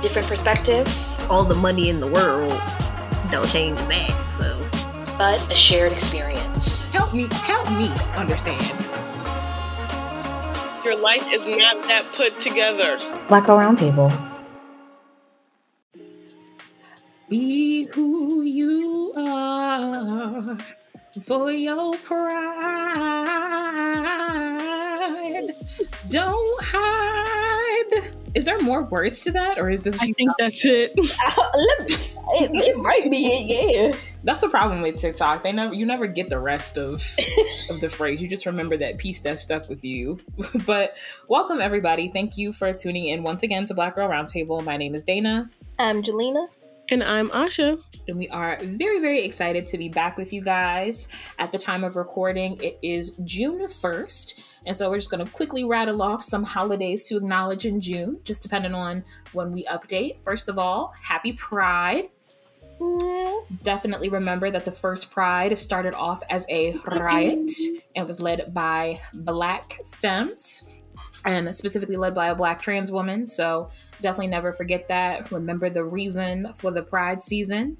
Different perspectives. All the money in the world don't change that, so. But a shared experience. Help me, help me understand. Your life is not that put together. Black Girl Roundtable. Be who you are for your pride. Don't hide. Is there more words to that, or is this? I think that's it. Uh, it, it might be it, yeah. That's the problem with TikTok. They never, you never get the rest of of the phrase. You just remember that piece that stuck with you. but welcome everybody. Thank you for tuning in once again to Black Girl Roundtable. My name is Dana. I'm Jelena. And I'm Asha. And we are very, very excited to be back with you guys. At the time of recording, it is June 1st. And so we're just going to quickly rattle off some holidays to acknowledge in June, just depending on when we update. First of all, happy Pride. Definitely remember that the first Pride started off as a riot and was led by Black femmes and specifically led by a Black trans woman. So definitely never forget that. Remember the reason for the Pride season.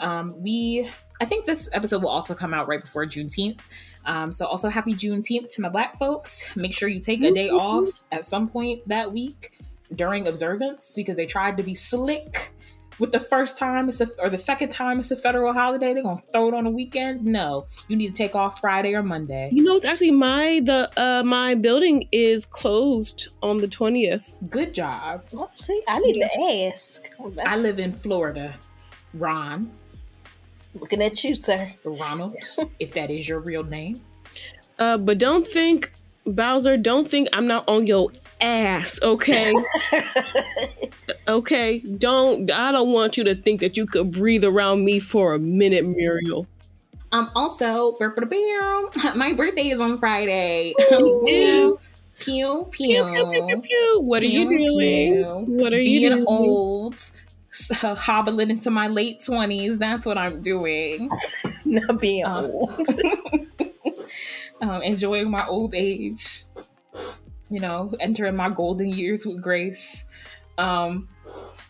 Um, we, I think this episode will also come out right before Juneteenth. Um, so also happy Juneteenth to my Black folks. Make sure you take a day off at some point that week during observance because they tried to be slick with the first time it's a, or the second time it's a federal holiday they're gonna throw it on a weekend? No. You need to take off friday or monday. You know it's actually my the uh my building is closed on the 20th good job. Well, see i need yeah. to ask. Well, i live in florida. Ron. Looking at you sir. Ronald if that is your real name. Uh but don't think bowser don't think i'm not on your ass, okay? okay, don't I don't want you to think that you could breathe around me for a minute, Muriel. Um also, my birthday is on Friday. Is pew, pew, pew, pew, pew, pew. What pew, are you doing? Pew. What are Being you doing? old, uh, hobbling into my late twenties. That's what I'm doing. Not being um, old. um, enjoying my old age you know, entering my golden years with grace. Um,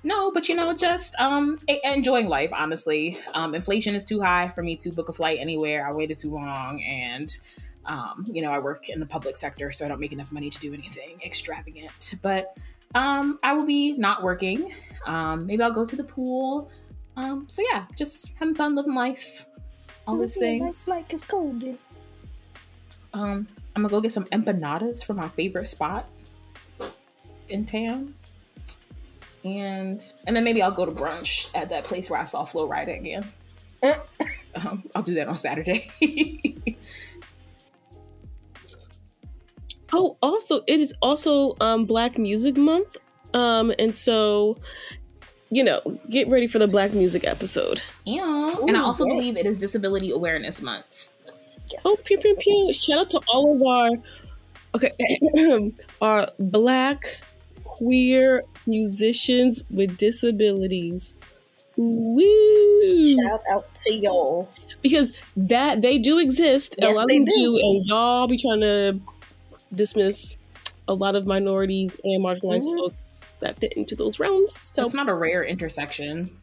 no, but you know, just um, enjoying life. Honestly, um, inflation is too high for me to book a flight anywhere. I waited too long, and um, you know, I work in the public sector, so I don't make enough money to do anything extravagant. But um, I will be not working. Um, maybe I'll go to the pool. Um, so yeah, just having fun, living life, all those things. Like it's golden. Um, I'm gonna go get some empanadas from my favorite spot in town. And and then maybe I'll go to brunch at that place where I saw Flo Rida again. um, I'll do that on Saturday. oh, also it is also um, Black Music Month. Um, and so you know, get ready for the Black Music episode. Yeah. Ooh, and I also yeah. believe it is Disability Awareness Month. Yes. Oh, pew pew pew! Shout out to all of our okay, our black queer musicians with disabilities. Woo! Shout out to y'all because that they do exist. Yes, a lot they of them do. do, and y'all be trying to dismiss a lot of minorities and marginalized mm-hmm. folks that fit into those realms. So it's not a rare intersection.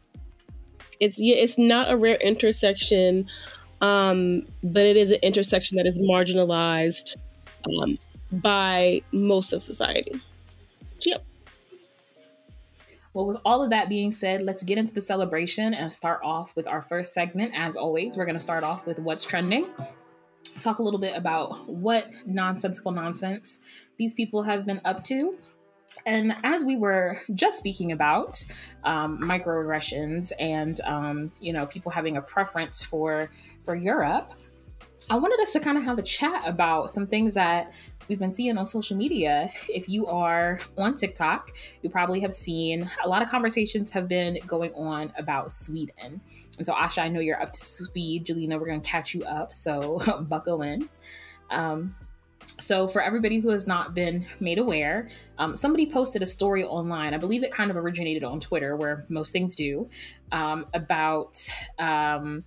It's yeah, it's not a rare intersection um, but it is an intersection that is marginalized um, by most of society. So, yep. Well, with all of that being said, let's get into the celebration and start off with our first segment. As always, we're going to start off with what's trending. Talk a little bit about what nonsensical nonsense these people have been up to and as we were just speaking about um, microaggressions and um, you know people having a preference for for Europe, I wanted us to kind of have a chat about some things that we've been seeing on social media. If you are on TikTok, you probably have seen a lot of conversations have been going on about Sweden. And so, Asha, I know you're up to speed. Jelena, we're going to catch you up, so buckle in. Um, so, for everybody who has not been made aware, um, somebody posted a story online. I believe it kind of originated on Twitter, where most things do, um, about um,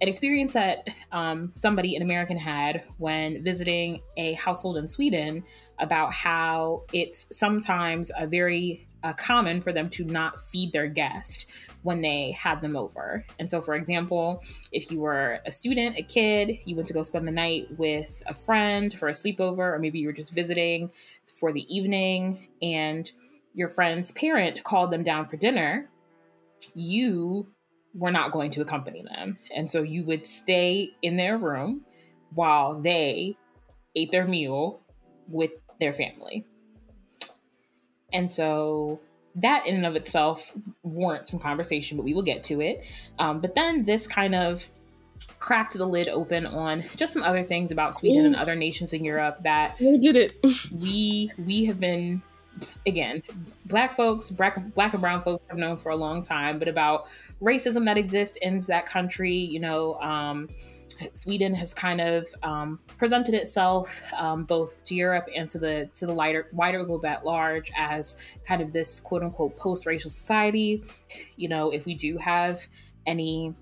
an experience that um, somebody an American had when visiting a household in Sweden about how it's sometimes a very uh, common for them to not feed their guest when they had them over. And so, for example, if you were a student, a kid, you went to go spend the night with a friend for a sleepover, or maybe you were just visiting for the evening and your friend's parent called them down for dinner, you were not going to accompany them. And so you would stay in their room while they ate their meal with their family. And so that in and of itself warrants some conversation, but we will get to it. Um, but then this kind of cracked the lid open on just some other things about Sweden Ooh. and other nations in Europe that we did it. we we have been again black folks black black and brown folks have known for a long time, but about racism that exists in that country. You know, um, Sweden has kind of um, presented itself um, both to Europe and to the to the wider wider globe at large as kind of this quote unquote post racial society. You know, if we do have any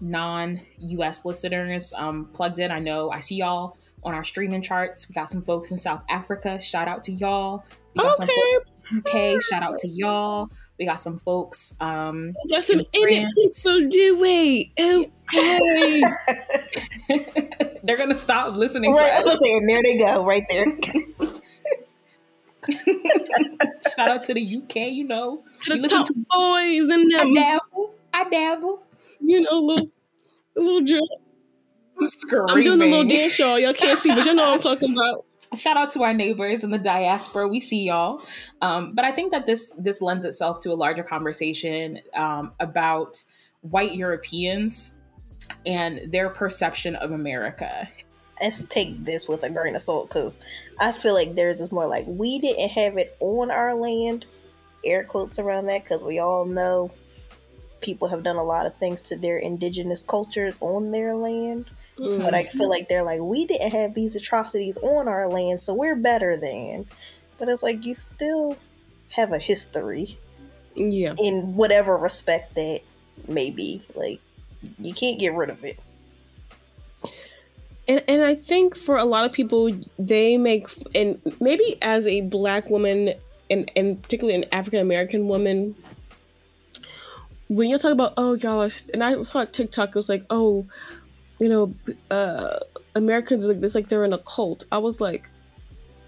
non US listeners um, plugged in, I know I see y'all on our streaming charts. We got some folks in South Africa. Shout out to y'all. Okay. Okay, shout out to y'all. We got some folks. Um, we got some in so do we? Okay. They're gonna stop listening. Right, I was saying, there they go, right there. Shout out to the UK, you know. To the top to, boys and them. I dabble. I dabble. You know, little little dress. I'm screaming. I'm doing a little dance, y'all. Y'all can't see, but you know what I'm talking about. Shout out to our neighbors in the diaspora. We see y'all. Um, but I think that this this lends itself to a larger conversation um, about white Europeans and their perception of America. Let's take this with a grain of salt because I feel like theirs is more like we didn't have it on our land, air quotes around that, because we all know people have done a lot of things to their indigenous cultures on their land. Mm-hmm. But I feel like they're like, we didn't have these atrocities on our land, so we're better than. But it's like you still have a history. Yeah. In whatever respect that may be. Like, you can't get rid of it. And, and I think for a lot of people, they make, and maybe as a black woman, and, and particularly an African American woman, when you talk about, oh, y'all are, and I saw TikTok, it was like, oh, you know, uh, Americans like this, like they're in a cult. I was like,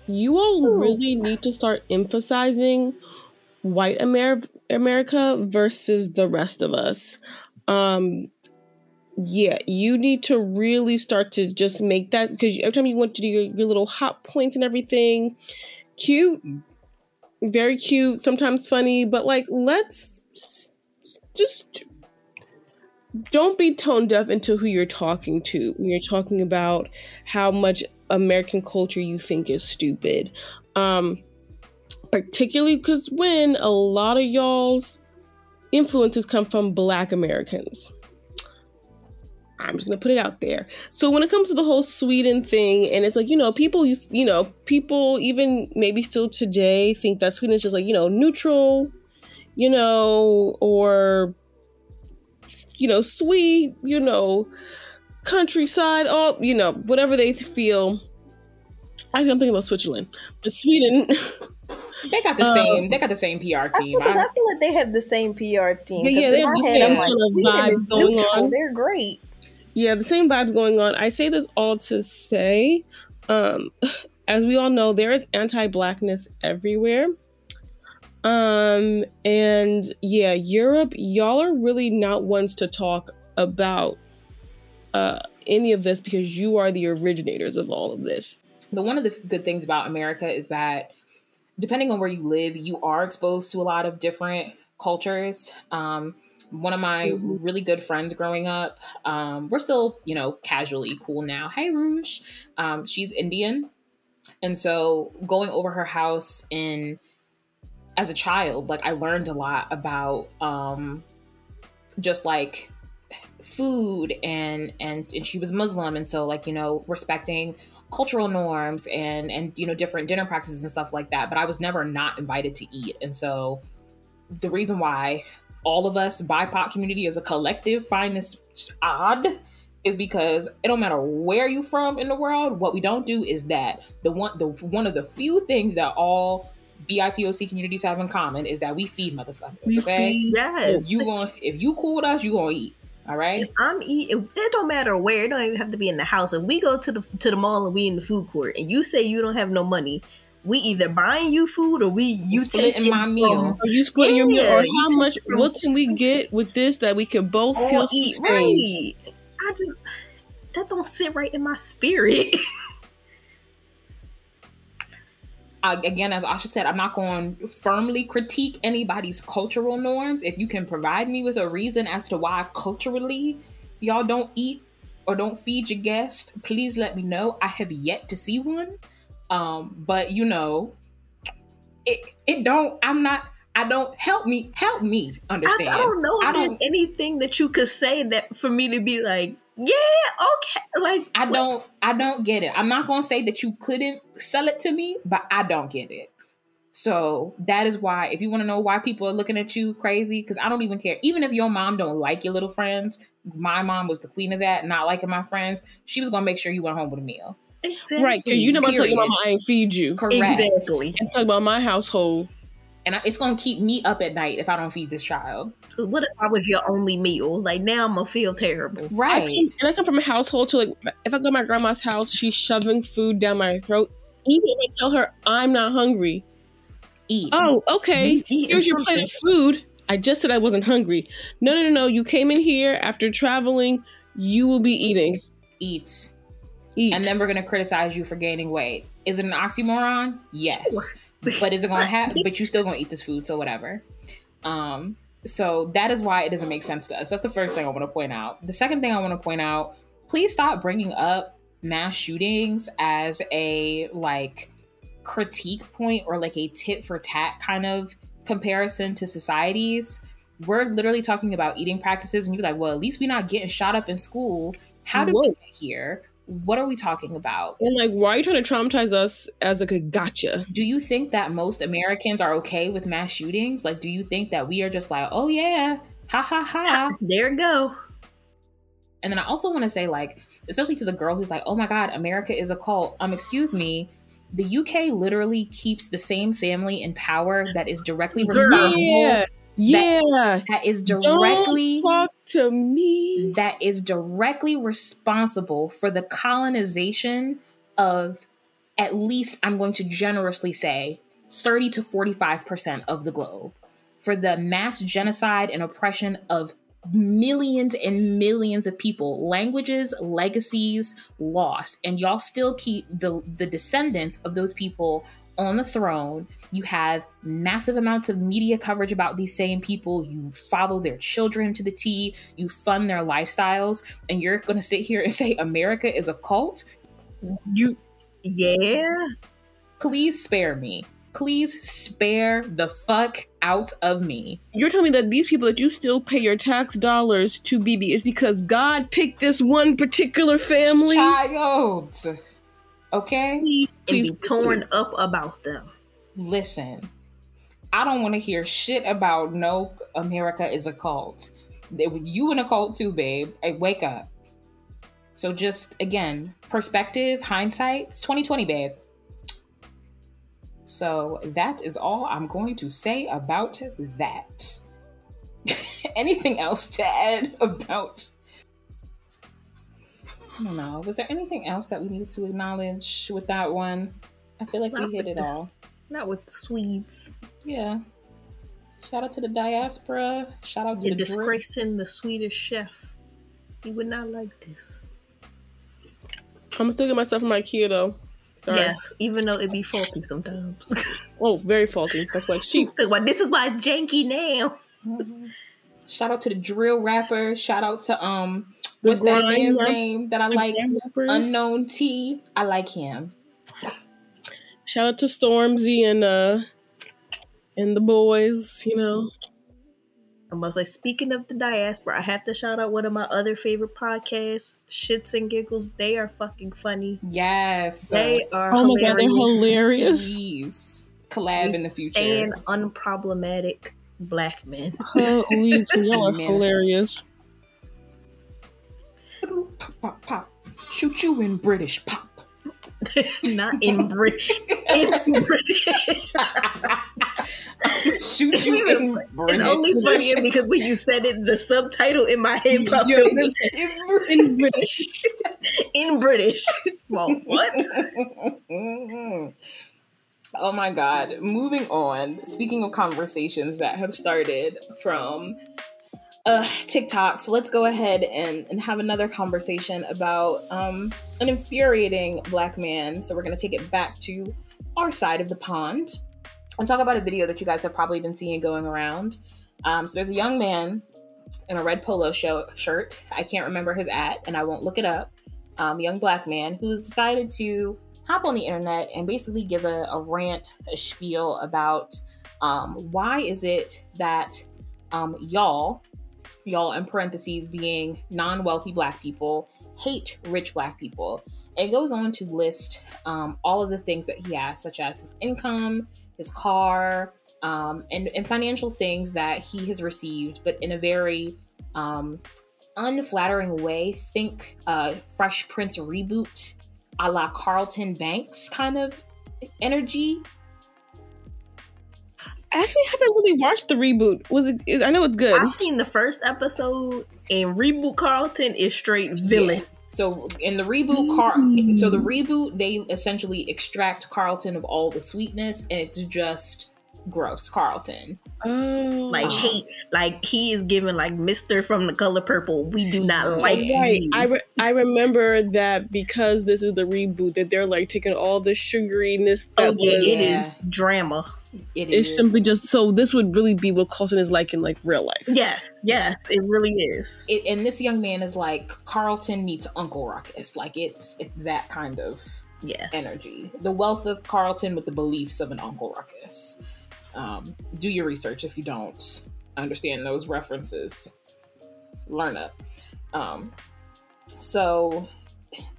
you all Ooh. really need to start emphasizing white Amer- America versus the rest of us. Um, yeah, you need to really start to just make that because every time you want to do your, your little hot points and everything, cute, very cute, sometimes funny, but like let's just don't be tone deaf into who you're talking to when you're talking about how much American culture you think is stupid. Um, particularly because when a lot of y'all's influences come from Black Americans. I'm just gonna put it out there. So when it comes to the whole Sweden thing, and it's like you know, people used, you know, people even maybe still today think that Sweden is just like you know neutral, you know, or you know, sweet, you know, countryside, all you know, whatever they feel. Actually, I'm thinking about Switzerland, but Sweden. They got the um, same. They got the same PR team. I feel, I feel, like they have the same PR team. Yeah, yeah, they have the same kind of vibes going neutral. on. They're great. Yeah, the same vibes going on. I say this all to say, um, as we all know, there is anti-blackness everywhere. Um, and yeah, Europe, y'all are really not ones to talk about uh, any of this because you are the originators of all of this. But one of the good things about America is that depending on where you live, you are exposed to a lot of different cultures. Um, one of my mm-hmm. really good friends growing up, um, we're still, you know, casually cool now. Hey, Rouge. Um, she's Indian. And so going over her house in as a child, like I learned a lot about um, just like food and and and she was Muslim, and so like you know respecting cultural norms and and you know different dinner practices and stuff like that. But I was never not invited to eat, and so the reason why all of us BIPOC community as a collective find this odd is because it don't matter where you from in the world. What we don't do is that the one the one of the few things that all BIPOC communities have in common is that we feed motherfuckers. We okay, feed- Yes. if you going if you cool with us, you gonna eat. All right. If I'm eating, it don't matter where. It don't even have to be in the house. If we go to the to the mall and we in the food court, and you say you don't have no money, we either buying you food or we you Splitting taking my from- meal. Are you splitting your meal? Yeah, Or how much? What can we get with this that we can both or feel eat right. I just that don't sit right in my spirit. again, as Asha said, I'm not going to firmly critique anybody's cultural norms. If you can provide me with a reason as to why culturally y'all don't eat or don't feed your guests, please let me know. I have yet to see one. Um, but you know, it it don't. I'm not. I don't help me. Help me I, understand. I don't know if I there's don't- anything that you could say that for me to be like, yeah, okay, like I don't I don't get it. I'm not gonna say that you couldn't sell it to me, but I don't get it. So that is why if you want to know why people are looking at you crazy, because I don't even care. Even if your mom don't like your little friends, my mom was the queen of that, not liking my friends. She was gonna make sure you went home with a meal. exactly. Right, because you never tell your Period. mama I ain't feed you. Correct. exactly. And talk about my household. And I, it's gonna keep me up at night if I don't feed this child. What if I was your only meal? Like now I'm gonna feel terrible. I Right. come, and I come from a household to like if I go to my grandma's house, she's shoving food down my throat. Even if I tell her I'm not hungry. Eat. Oh, okay. You eating Here's your plate of food. I just said I wasn't hungry. No, no, no, no. You came in here after traveling. You will be eating. Eat. Eat. And then we're gonna criticize you for gaining weight. Is it an oxymoron? Yes. Sure. But is it gonna happen? But you still gonna eat this food, so whatever. Um, so that is why it doesn't make sense to us. That's the first thing I want to point out. The second thing I want to point out: please stop bringing up mass shootings as a like critique point or like a tit for tat kind of comparison to societies. We're literally talking about eating practices, and you're like, well, at least we're not getting shot up in school. How did we get here? What are we talking about? and like, why are you trying to traumatize us as like a gotcha? do you think that most Americans are okay with mass shootings? Like, do you think that we are just like, oh yeah, ha ha ha? There go. And then I also want to say, like, especially to the girl who's like, oh my God, America is a cult. Um, excuse me. The UK literally keeps the same family in power that is directly responsible. Yeah, yeah. That is directly Don't talk to me. that is directly responsible for the colonization of at least I'm going to generously say 30 to 45% of the globe for the mass genocide and oppression of millions and millions of people languages legacies lost and y'all still keep the the descendants of those people on the throne. You have massive amounts of media coverage about these same people. You follow their children to the t. You fund their lifestyles. And you're going to sit here and say america is a cult? You, yeah. please spare me. Please spare the fuck out of me. You're telling me that these people that you still pay your tax dollars to BB is because God picked this one particular family? child okay? Please, And please, be torn up about them. listen i don't want to hear shit about no america is a cult. You in a cult too babe. Hey, wake up. So just again perspective hindsight it's 2020 babe. So that is all i'm going to say about that. Anything else to add about i don't know was there anything else that we needed to acknowledge with that one i feel like we hit it the- all Not with Swedes. yeah. Shout out to the diaspora. Shout out to You're the drip. disgracing the Swedish chef. He would not like this. I'm gonna still get myself from IKEA though. Sorry. Yes, even though it be faulty sometimes. Oh, very faulty. That's why it's cheap. so, why this is why it's janky now. Mhm. Shout out to the drill rapper. Shout out to um The what's that grime man's rap- name that I like? Unknown T. I like him. Shout out to Stormzy and uh and the boys. You know, I must say, speaking of the diaspora, I have to shout out one of my other favorite podcasts, Shits and Giggles. They are fucking funny. Yes. They are oh my god, they're hilarious. hilarious. Please collab in the future. And unproblematic. Black men. Holy, y'all are hilarious. Pop, pop, pop. Shoot you in British pop. Not in Brit in British. Shoot you in British. It's only funnier because when you said it, the subtitle in my head popped Yo, up In British. in British. Well, what? Oh my god. Moving on. Speaking of conversations that have started from uh, TikTok, so let's go ahead and, and have another conversation about um, an infuriating black man. So we're going to take it back to our side of the pond and talk about a video that you guys have probably been seeing going around. Um, so there's a young man in a red polo show, shirt. I can't remember his at, and I won't look it up. Um, young black man who's decided to hop on the internet and basically give a, a rant, a spiel about um, why is it that um, y'all, y'all in parentheses being non-wealthy black people, hate rich black people. It goes on to list um, all of the things that he has, such as his income, his car, um, and, and financial things that he has received, but in a very um, unflattering way. Think uh, Fresh Prince reboot a la Carlton Banks kind of energy. I actually haven't really watched the reboot. Was it? is- I know it's good. I've seen the first episode, and Reboot Carlton is straight villain. So in the reboot, Car- mm. so the reboot, they essentially extract Carlton of all the sweetness, and it's just gross Carlton. Oh, Like hate, like he is giving like Mister from the color purple. We do not like Right. you. I, re- I remember that because this is the reboot that they're like taking all the sugariness oh, that oh yeah, was it drama. It it's is. simply just so this would really be what Carlton is like in like real life. Yes, yes, it really is. It, and this young man is like Carlton meets Uncle Ruckus. Like it's it's that kind of Yes, energy. The wealth of Carlton with the beliefs of an Uncle Ruckus. Um, do your research if you don't understand those references. Learn up. Um, so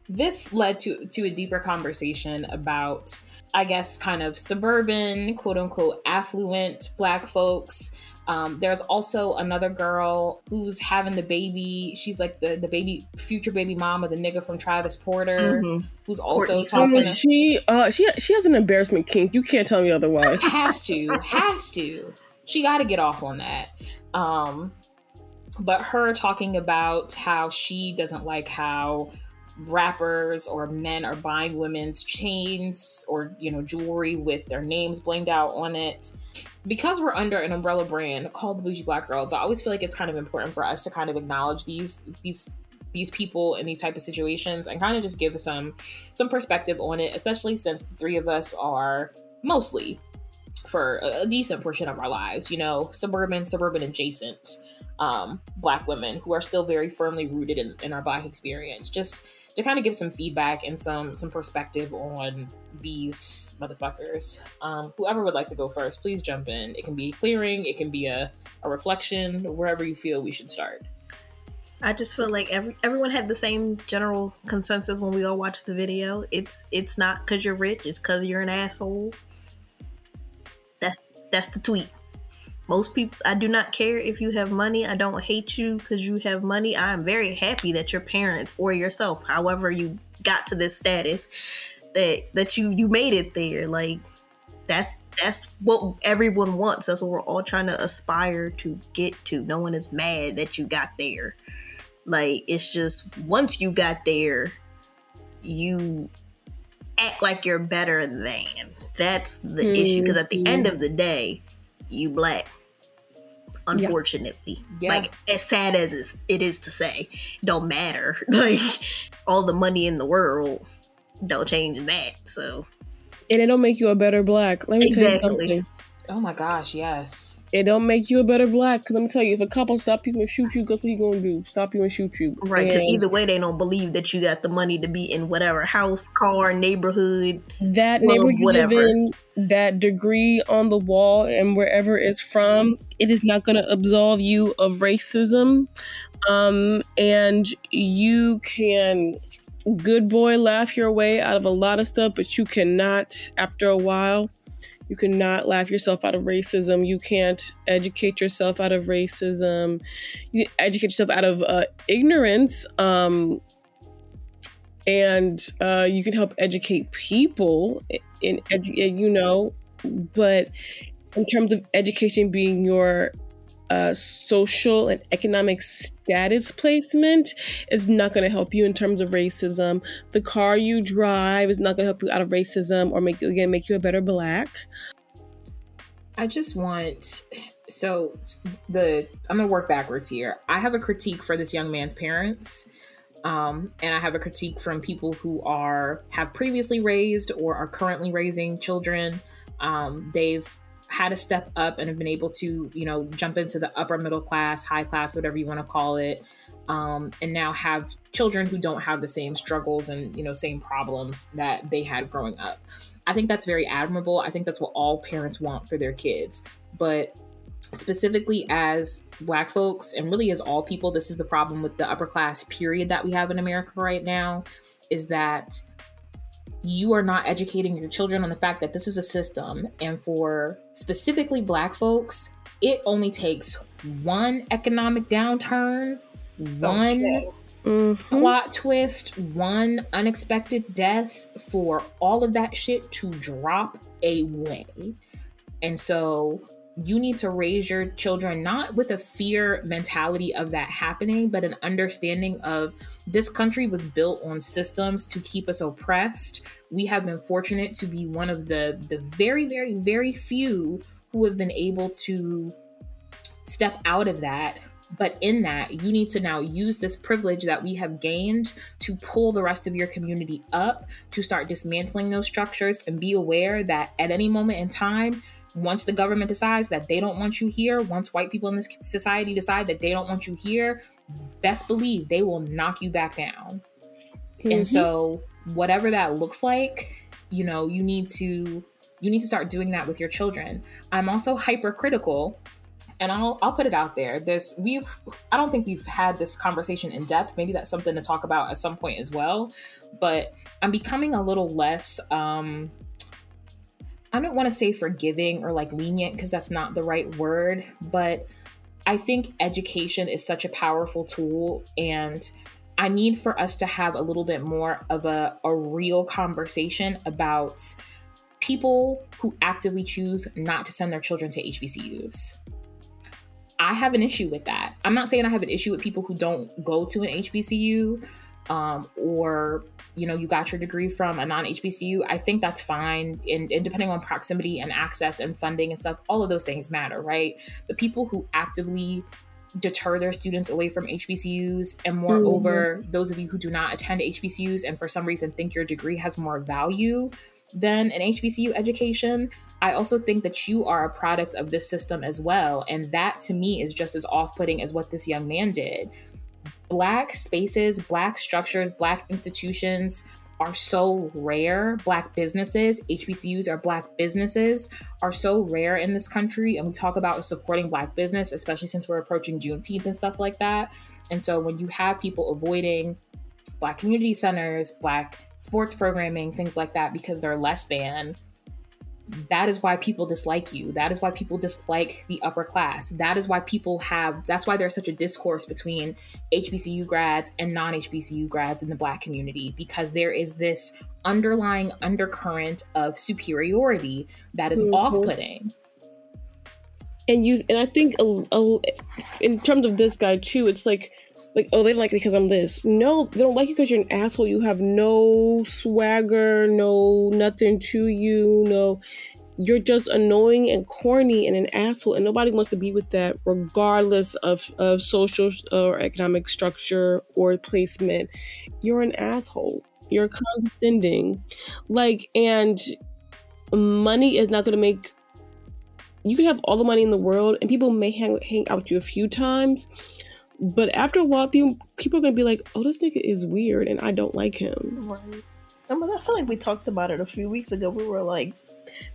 this led to to a deeper conversation about, I guess, kind of suburban, quote unquote, affluent Black folks. Um, there's also another girl who's having the baby. She's like the, the baby, future baby mom of the nigga from Travis Porter, Mhm. who's also Courtney talking. Um, to- she uh she she has an embarrassment kink. You can't tell me otherwise. has to has to she got to get off on that um but her talking about how she doesn't like how rappers or men are buying women's chains or you know jewelry with their names blinged out on it because we're under an umbrella brand called the bougie black girls i always feel like it's kind of important for us to kind of acknowledge these these these people in these type of situations and kind of just give some some perspective on it especially since the three of us are mostly for a decent portion of our lives, you know, suburban, suburban adjacent um, black women who are still very firmly rooted in, in our black experience. Just to kind of give some feedback and some some perspective on these motherfuckers. Um, whoever would like to go first, please jump in. It can be clearing, it can be a, a reflection, wherever you feel we should start. I just feel like every everyone had the same general consensus when we all watched the video. It's it's not because you're rich; it's because you're an asshole. That's that's the tweet. Most people, I do not care if you have money. I don't hate you because you have money. I am very happy that your parents or yourself, however you got to this status, that that you you made it there. Like that's that's what everyone wants. That's what we're all trying to aspire to get to. No one is mad that you got there. Like it's just once you got there, you act like you're better than. That's the issue because at the end of the day, you black. Unfortunately, Yeah. like as sad as it's- to say, don't matter. Like all the money in the world don't change that. So And it don't make you a better black. Let me tell Exactly. you something. Oh my gosh, yes. It don't make you a better black. Cause let me tell you, if a couple stop you and shoot you, guess what he gonna do? Stop you and shoot you. right, because either way, they don't believe that you got the money to be in whatever house, car, neighborhood. that neighborhood you live whatever. in, that degree on the wall, and wherever it's from, it is not gonna absolve you of racism. Um, and you can good boy laugh your way out of a lot of stuff, but you cannot, after a while, You cannot laugh yourself out of racism. You can't educate yourself out of racism. You educate yourself out of uh, ignorance. Um, and uh, you can help educate people in, edu- you know, but in terms of education being your uh, social and economic status placement is not going to help you in terms of racism. The car you drive is not going to help you out of racism or make you again make you a better black. I just want so the I'm gonna work backwards here. I have a critique for this young man's parents. Um, and I have a critique from people who are have previously raised or are currently raising children. Um, they've had to step up and have been able to, you know, jump into the upper middle class, high class, whatever you want to call it, um, and now have children who don't have the same struggles and you know same problems that they had growing up. I think that's very admirable. I think that's what all parents want for their kids. But specifically as black folks and really as all people, this is the problem with the upper class period that we have in America right now is that you are not educating your children on the fact that this is a system. And for specifically Black folks, it only takes one economic downturn, one okay. mm-hmm. plot twist, one unexpected death for all of that shit to drop away. And so you need to raise your children not with a fear mentality of that happening, but an understanding of this country was built on systems to keep us oppressed. We have been fortunate to be one of the the very, very, very few who have been able to step out of that. But in that, you need to now use this privilege that we have gained to pull the rest of your community up, to start dismantling those structures, and be aware that at any moment in time, once the government decides that they don't want you here, once white people in this society decide that they don't want you here, best believe they will knock you back down. Mm-hmm. And so whatever that looks like, you know, you need to you need to start doing that with your children. I'm also hypercritical and I'll I'll put it out there. This we've I don't think we've had this conversation in depth. Maybe that's something to talk about at some point as well. But I'm becoming a little less um I don't want to say forgiving or like lenient because that's not the right word, but I think education is such a powerful tool and I need for us to have a little bit more of a, a real conversation about people who actively choose not to send their children to HBCUs. I have an issue with that. I'm not saying I have an issue with people who don't go to an HBCU um, or you know you got your degree from a non-hbcu i think that's fine and, and, depending on proximity and access and funding and stuff all of those things matter right the people who actively deter their students away from hbcus and moreover mm-hmm. those of you who do not attend hbcus and for some reason think your degree has more value than an hbcu education I also think that you are a product of this system as well. And that to me is just as off putting as what this young man did. Black spaces, Black structures, Black institutions are so rare. Black businesses, HBCUs are Black businesses, are so rare in this country. And we talk about supporting Black business, especially since we're approaching Juneteenth and stuff like that. And so when you have people avoiding Black community centers, Black sports programming, things like that, because they're less than, that is why people dislike you. That is why people dislike the upper class. That is why people have, that's why there's such a discourse between HBCU grads and non HBCU grads in the Black community, because there is this underlying undercurrent of superiority that is mm-hmm. off putting. And you, and I think a, a, in terms of this guy too, it's like, like, oh, they don't like me because I'm this. No, they don't like you because you're an asshole. You have no swagger, no nothing to you, no. You're just annoying and corny and an asshole, and nobody wants to be with that, regardless of, of social or economic structure or placement. You're an asshole. You're condescending. Like, and money is not going to make you can have all the money in the world and people may hang, hang out with you a few times but after a while, people people are gonna be like, "Oh, this nigga is weird, and I don't like him." Right. I mean, I feel like we talked about it a few weeks ago. We were like,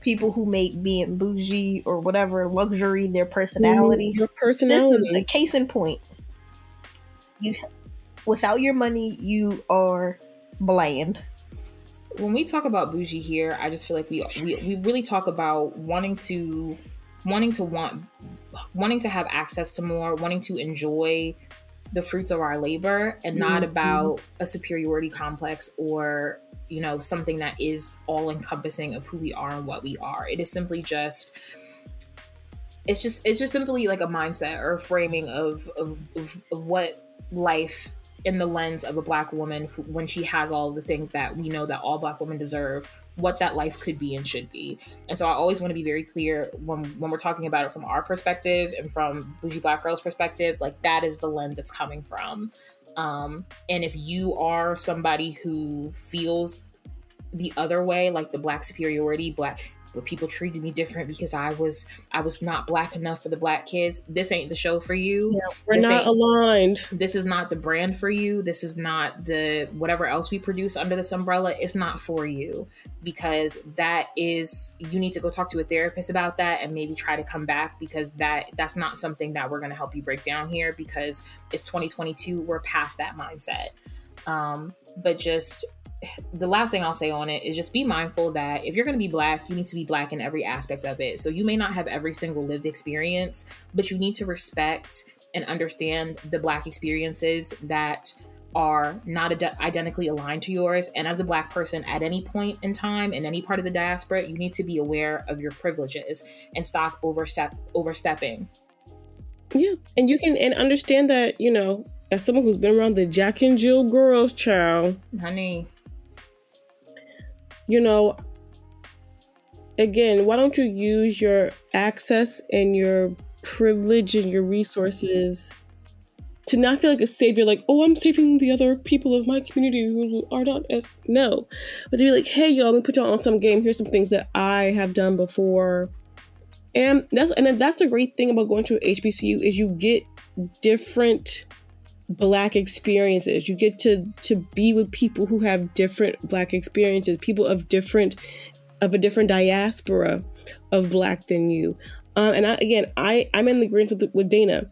people who make being bougie or whatever luxury their personality. Mm, your personality. This is a case in point. You, without your money, you are bland. when we talk about bougie here, I just feel like we we, we really talk about wanting to wanting to want wanting to have access to more, wanting to enjoy the fruits of our labor and not Mhm. about a superiority complex or you know something that is all encompassing of who we are and what we are it is simply just it's just it's just simply like a mindset or a framing of of, of, of what life in the lens of a black woman who, when she has all the things that we know that all black women deserve what that life could be and should be. And so i always want to be very clear when when we're talking about it from our perspective and from bougie black girls perspective like that is the lens it's coming from. Um and if you are somebody who feels the other way like the black superiority black where people treated me different because i was i was not black enough for the black kids. This ain't the show for you. We're This not aligned. this is not the brand for you. This is not the whatever else we produce under this umbrella it's not for you because that is you need to go talk to a therapist about that and maybe try to come back because that that's not something that we're going to help you break down here because it's 2022 we're past that mindset. Um, but just the last thing I'll say on it is just be mindful that if you're going to be black, you need to be black in every aspect of it. So you may not have every single lived experience, but you need to respect and understand the black experiences that are not ad- identically aligned to yours. And as a black person at any point in time in any part of the diaspora, you need to be aware of your privileges and stop overstep overstepping. Yeah, and you can and understand that you know as someone who's been around the Jack and Jill girls, child. Honey, you know, again, why don't you use your access and your privilege and your resources to not feel like a savior, like, oh, I'm saving the other people of my community who are not as no, but to be like, hey, y'all, let me put y'all on some game. Here's some things that I have done before, and that's and that's the great thing about going to HBCU is you get different black experiences. You get to to be with people who have different black experiences people of different of a different diaspora of black than you. Um and I, again i i'm in the agreement with, with dana.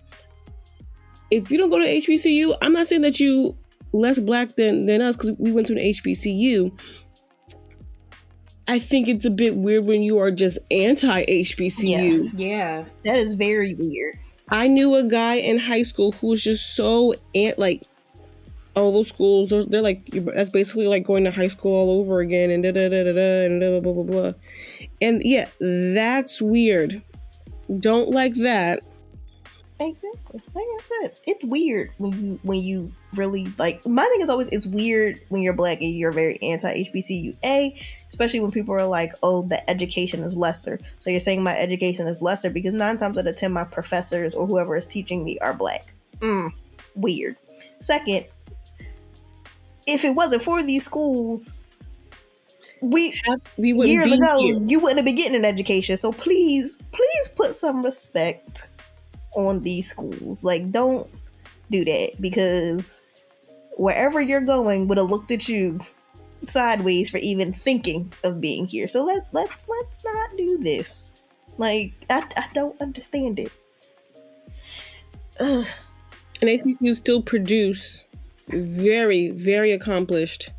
If you don't go to hbcu i'm not saying that you less black than than us because we went to an hbcu i think it's a bit weird when you are just anti hbcu Yes. yeah, That is very weird. I knew a guy in high school who was just so ant like all those schools. They're like that's basically like going to high school all over again and da da da da da and blah blah blah blah. And yeah, that's weird. Don't like that. Exactly. Like I said, it's weird when you when you really like. My thing is always it's weird when you're black and you're very anti HBCU. A, especially when people are like, "Oh, the education is lesser." So you're saying my education is lesser because nine times out of ten, my professors or whoever is teaching me are black. Mm, weird. Second, if it wasn't for these schools, we We years ago here. you wouldn't have been getting an education. So please, please put some respect on these schools. Like, don't do that because wherever you're going would have looked at you sideways for even thinking of being here. So let let's let's not do this. Like, I, I don't understand it. Ugh. And HBCU still produce very very accomplished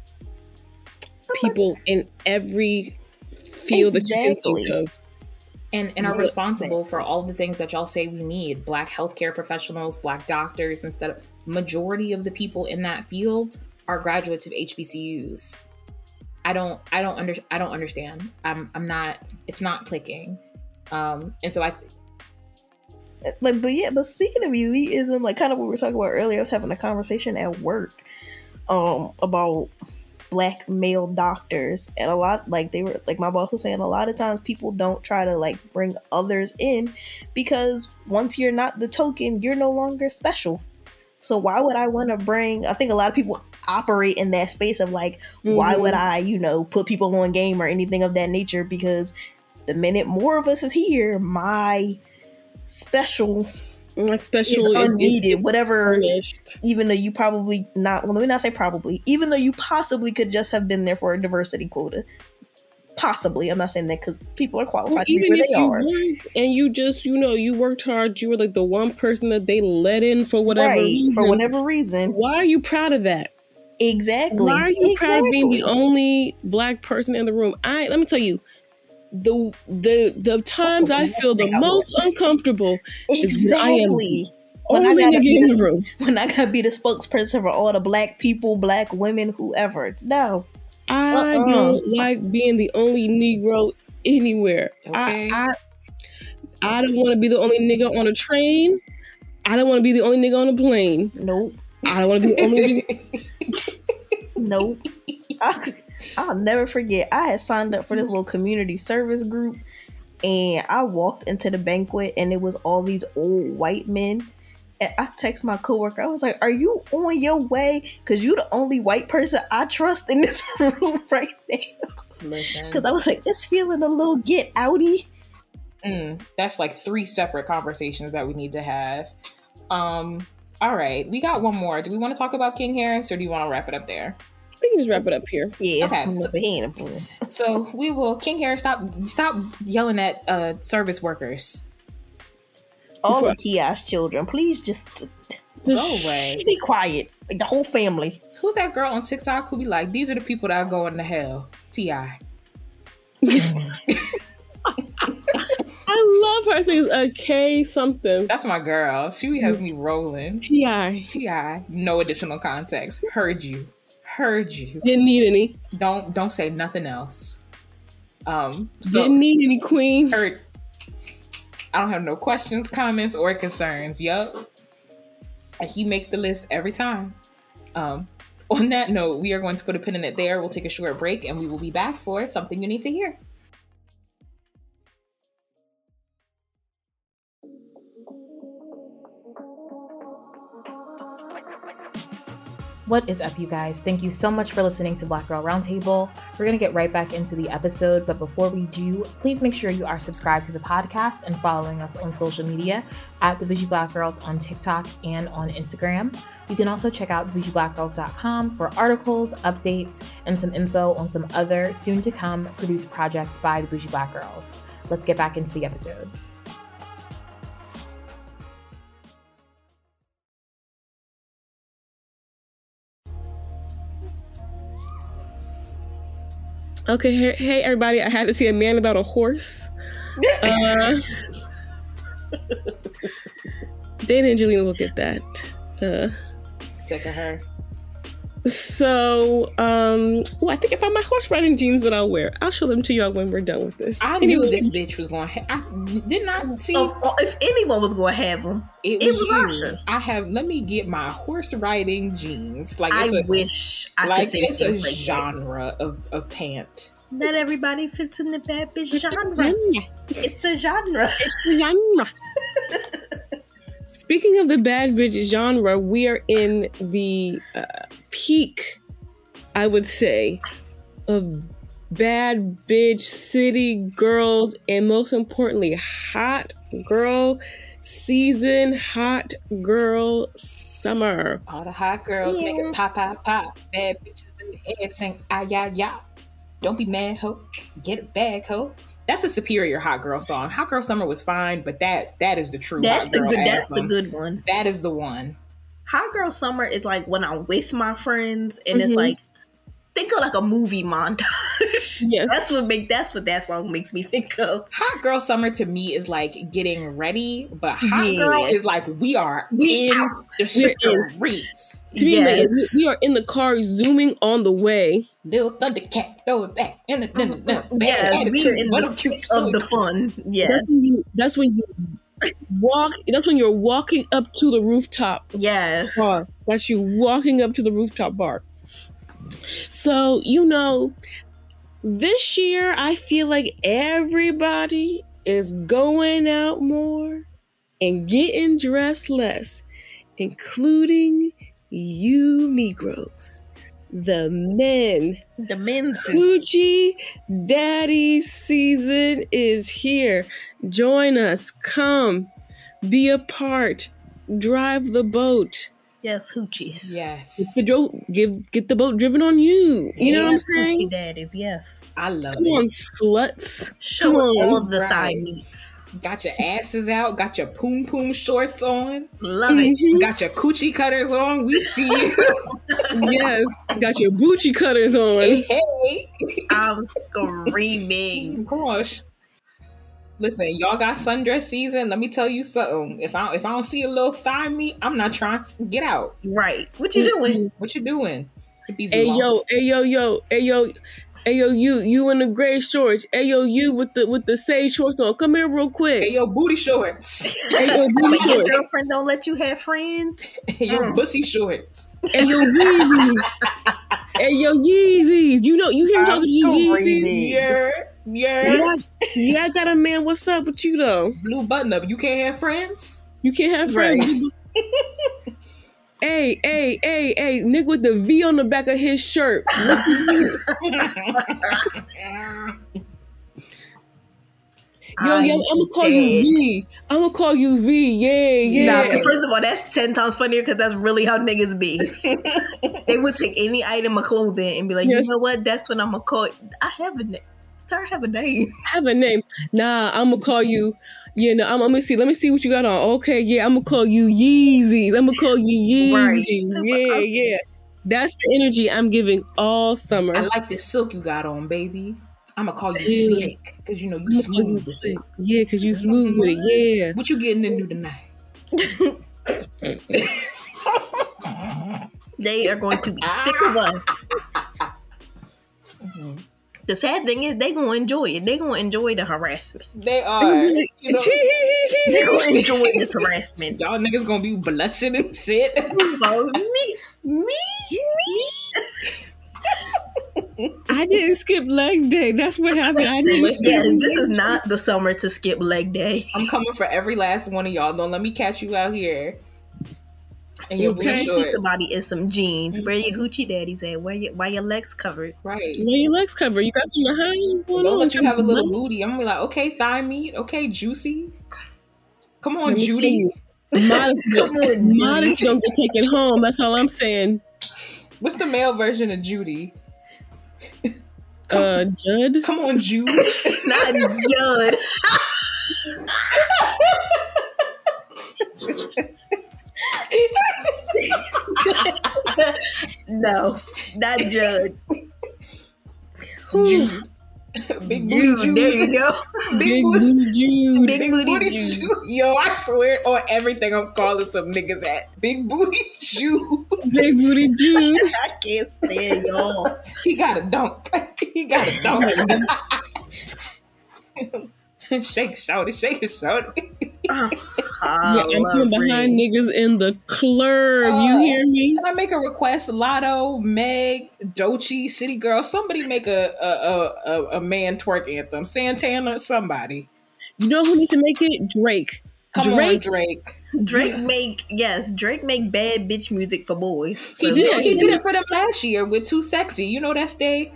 people in every field that you can think of. And and are responsible for all the things that y'all say we need. Black healthcare professionals black doctors instead of majority of the people in that field are graduates of hbcus i don't i don't under i don't understand. I'm i'm not it's not clicking. Um and so i like but yeah but speaking of elitism like kind of what we were talking about earlier i was having a conversation at work um about black male doctors. And a lot like they were like my boss was saying a lot of times people don't try to like bring others in because once you're not the token you're no longer special. So why would i want to bring i think a lot of people operate in that space of like why Mhm. would i you know put people on game or anything of that nature? Because the minute more of us is here my special special is is- is unneeded whatever tarnished. even though you probably not well let me not say probably even though you possibly could just have been there for a diversity quota possibly i'm not saying that because people are qualified Well, even where if they you are and you just you know you worked hard you were like the one person that they let in for whatever right reason, for whatever reason why are you proud of that Exactly. Why are you proud of being the only black person in the room? I let me tell you, the the the times I feel the most uncomfortable is when I am Exactly. When I only gotta be in the-. When I gotta be the spokesperson for all the black people, black women, whoever. No. I Uh-uh. don't like being the only Negro anywhere. Okay. I, I I don't want to be the only nigga on a train. I don't want to be the only nigga on a plane. Nope. I don't want to be the only nigga. Nope. I, I'll never forget. I had signed up for this little community service group, and I walked into the banquet, and it was all these old white men. And I text my coworker. I was like, "Are you on your way? Cause you're the only white person I trust in this room right now." Listen, Cause I was like, "It's feeling a little get outy." mm, that's like three separate conversations that we need to have. Um, all right, we got one more. Do we want to talk about King Harris, or do you want to wrap it up there? We can just wrap it up here. Yeah. Okay. I'm gonna say he ain't a- So we will. King Harris, stop, stop yelling at uh, service workers. All the Ti's children, please just, just Go away. be quiet. Like the whole family. Who's that girl on TikTok who be like, "These are the people that are going to hell." Ti. I love her saying a K something. That's my girl. She be having me rolling. Ti Ti. No additional context. Heard you. Heard you. didn't need any. Don't don't say nothing else. Um. So Didn't need any queen. heard. I don't have no questions, comments, or concerns. Yup. And He make the list every time. Um. On that note, we are going to put a pin in it there. We'll take a short break, and we will be back for something you need to hear. What is up, you guys? Thank you so much for listening to Black Girl Roundtable. We're going to get right back into the episode, but before we do, please make sure you are subscribed to the podcast and following us on social media at The Bougie Black Girls on TikTok and on Instagram. You can also check out bougieblackgirls.com for articles, updates, and some info on some other soon to come produced projects by the Bougie Black Girls. Let's get back into the episode. Okay, hey, hey everybody! I had to see a man about a horse. Uh, Dana and Angelina will get that. Uh, Sick of her. So, um, oh, I think if I found my horse riding jeans that I'll wear. I'll show them to y'all when we're done with this. I knew this bitch was going. to I did not I see. Of- if anyone was going to have them, It It was, was you. Asha. I have. Let me get my horse riding jeans. Like I it's a, wish I like could say it's a like that. genre of, of pant. Not everybody fits in the bad bitch genre. It's a genre. It's a genre. Speaking of the bad bitch genre, we are in the uh, peak, I would say, of bad bitch city girls, and most importantly, hot girl season, hot girl summer. All the hot girls make it pop, pop, pop. Bad bitches in the air saying, ah, yeah, yeah. Don't be mad, ho. Get it back, ho. That's a superior hot girl song. Hot girl summer was fine, but that that is the true. That's hot the girl good. That's the good one. That is the one. Hot girl summer is like when I'm with my friends, and it's Mhm. like think of like a movie montage. Yes. that's what make. That's what that song makes me think of. Hot girl summer to me is like getting ready, but hot Yeah. girl is like we are We in out. the streets. To me, Yes. we we are in the car zooming on the way. Little Thundercat, throw it back. The, bad Yes, we are in the a thick of the fun. Yes, That's when you. That's when you walk. That's when you're walking up to the rooftop yes. bar. That's you walking up to the rooftop bar. So you know, this year I feel like everybody is going out more and getting dressed less, including you Negroes, the men. The men's is- Hoochie Daddy season is here. Join us. Come. Be a part. Drive the boat. Yes, hoochies. Yes. Get the, dro- give, get the boat driven on you. You know what I'm saying? Hoochie daddies, yes. I love Come on, it. sluts. Show Come us on. all the Right. thigh meats. Got your asses out. Got your poom poom shorts on. Love it. Got your coochie cutters on. We see you. yes, got your Gucci cutters on. hey. I'm screaming. Oh, gosh. Listen, y'all got sundress season. Let me tell you something. If I if I don't see a little thigh meat, I'm not trying to get out. Right. What you doing? What you doing? Hey long- yo, hey yo, yo, hey yo, hey yo, you, you in the gray shorts. Hey yo, you with the with the sage shorts on. Come here real quick. Hey yo, booty shorts. Hey yo, booty But your shorts. girlfriend don't let you have friends? Hey yo, Mm. bussy shorts. Hey yo, Yeezys. hey yo, Yeezys. You know, you hear me talking to you, I'm Yeezys. Yeah, yeah. Yeah, yeah, I got a man. What's up with you though? Blue button up. You can't have friends. You can't have friends. hey, hey, hey, hey, nigga with the V on the back of his shirt. Yo, yo, I'm gonna call you. V. I'm gonna call you V. Yeah, yeah. Nah, first of all, that's ten times funnier because that's really how niggas be. they would take any item of clothing and be like, Yes. you know what? That's what I'm gonna call. It. I have a name. Sir, I have a name. I have a name. Nah, I'm gonna call you. Yeah, no, I'm, I'm gonna see. Let me see what you got on. Okay, yeah, I'm gonna call you Yeezys. I'm gonna call you Right. Yeezys. Yeah, yeah. That's the energy I'm giving all summer. I like the silk you got on, baby. I'm gonna call you Yeah. slick because you know you I'ma you smooth. with it. slick. Yeah, cause you smooth with it. Yeah. What you getting into tonight? They are going to be sick of us. The sad thing is, they gonna enjoy it. They gonna enjoy the harassment. They are. You know, They gonna enjoy this harassment. y'all niggas gonna be blushing and shit. Me, me, me. I didn't skip leg day. That's what happened. I didn't. Listen. Yes, this is not the summer to skip leg day. I'm coming for every last one of y'all. Don't let me catch you out here. And your Okay. blue see somebody in some jeans. Where your hoochie daddies at? Why your, why your legs covered? Right. Why your legs covered? You got some behind? Going Don't on? let you have a little Let booty. I'm gonna be like, okay, thigh meat, okay, juicy. Come on, Judy. you, Modest, Come on, Judy. modest don't get taken home. That's all I'm saying. What's the male version of Judy? Uh, Judd. Come on, Jude. Not Judd. no, not Judd. Jude. Big booty Jude, Jude. there you go. Big Big booty. booty Jude. Big Big booty booty Jude. Jude. Yo, I swear on everything I'm calling some nigga that. Big booty Jude. Big booty Jude. I can't stand y'all. He got a dunk. he got a dunk. shake, shout it, shake it, shout it. Uh, Yeah, I'm coming behind niggas in the club. You Oh. hear me? Can I make a request? Latto, Meg, Doechii, City Girl, somebody make a a, a, a, a man twerk anthem. Santana, somebody. You know who needs to make it? Drake. Come Drake. on, Drake. Drake make yes, Drake make bad bitch music for boys. He did, Yeah. he did it for them last year with Too Sexy. You know that's they.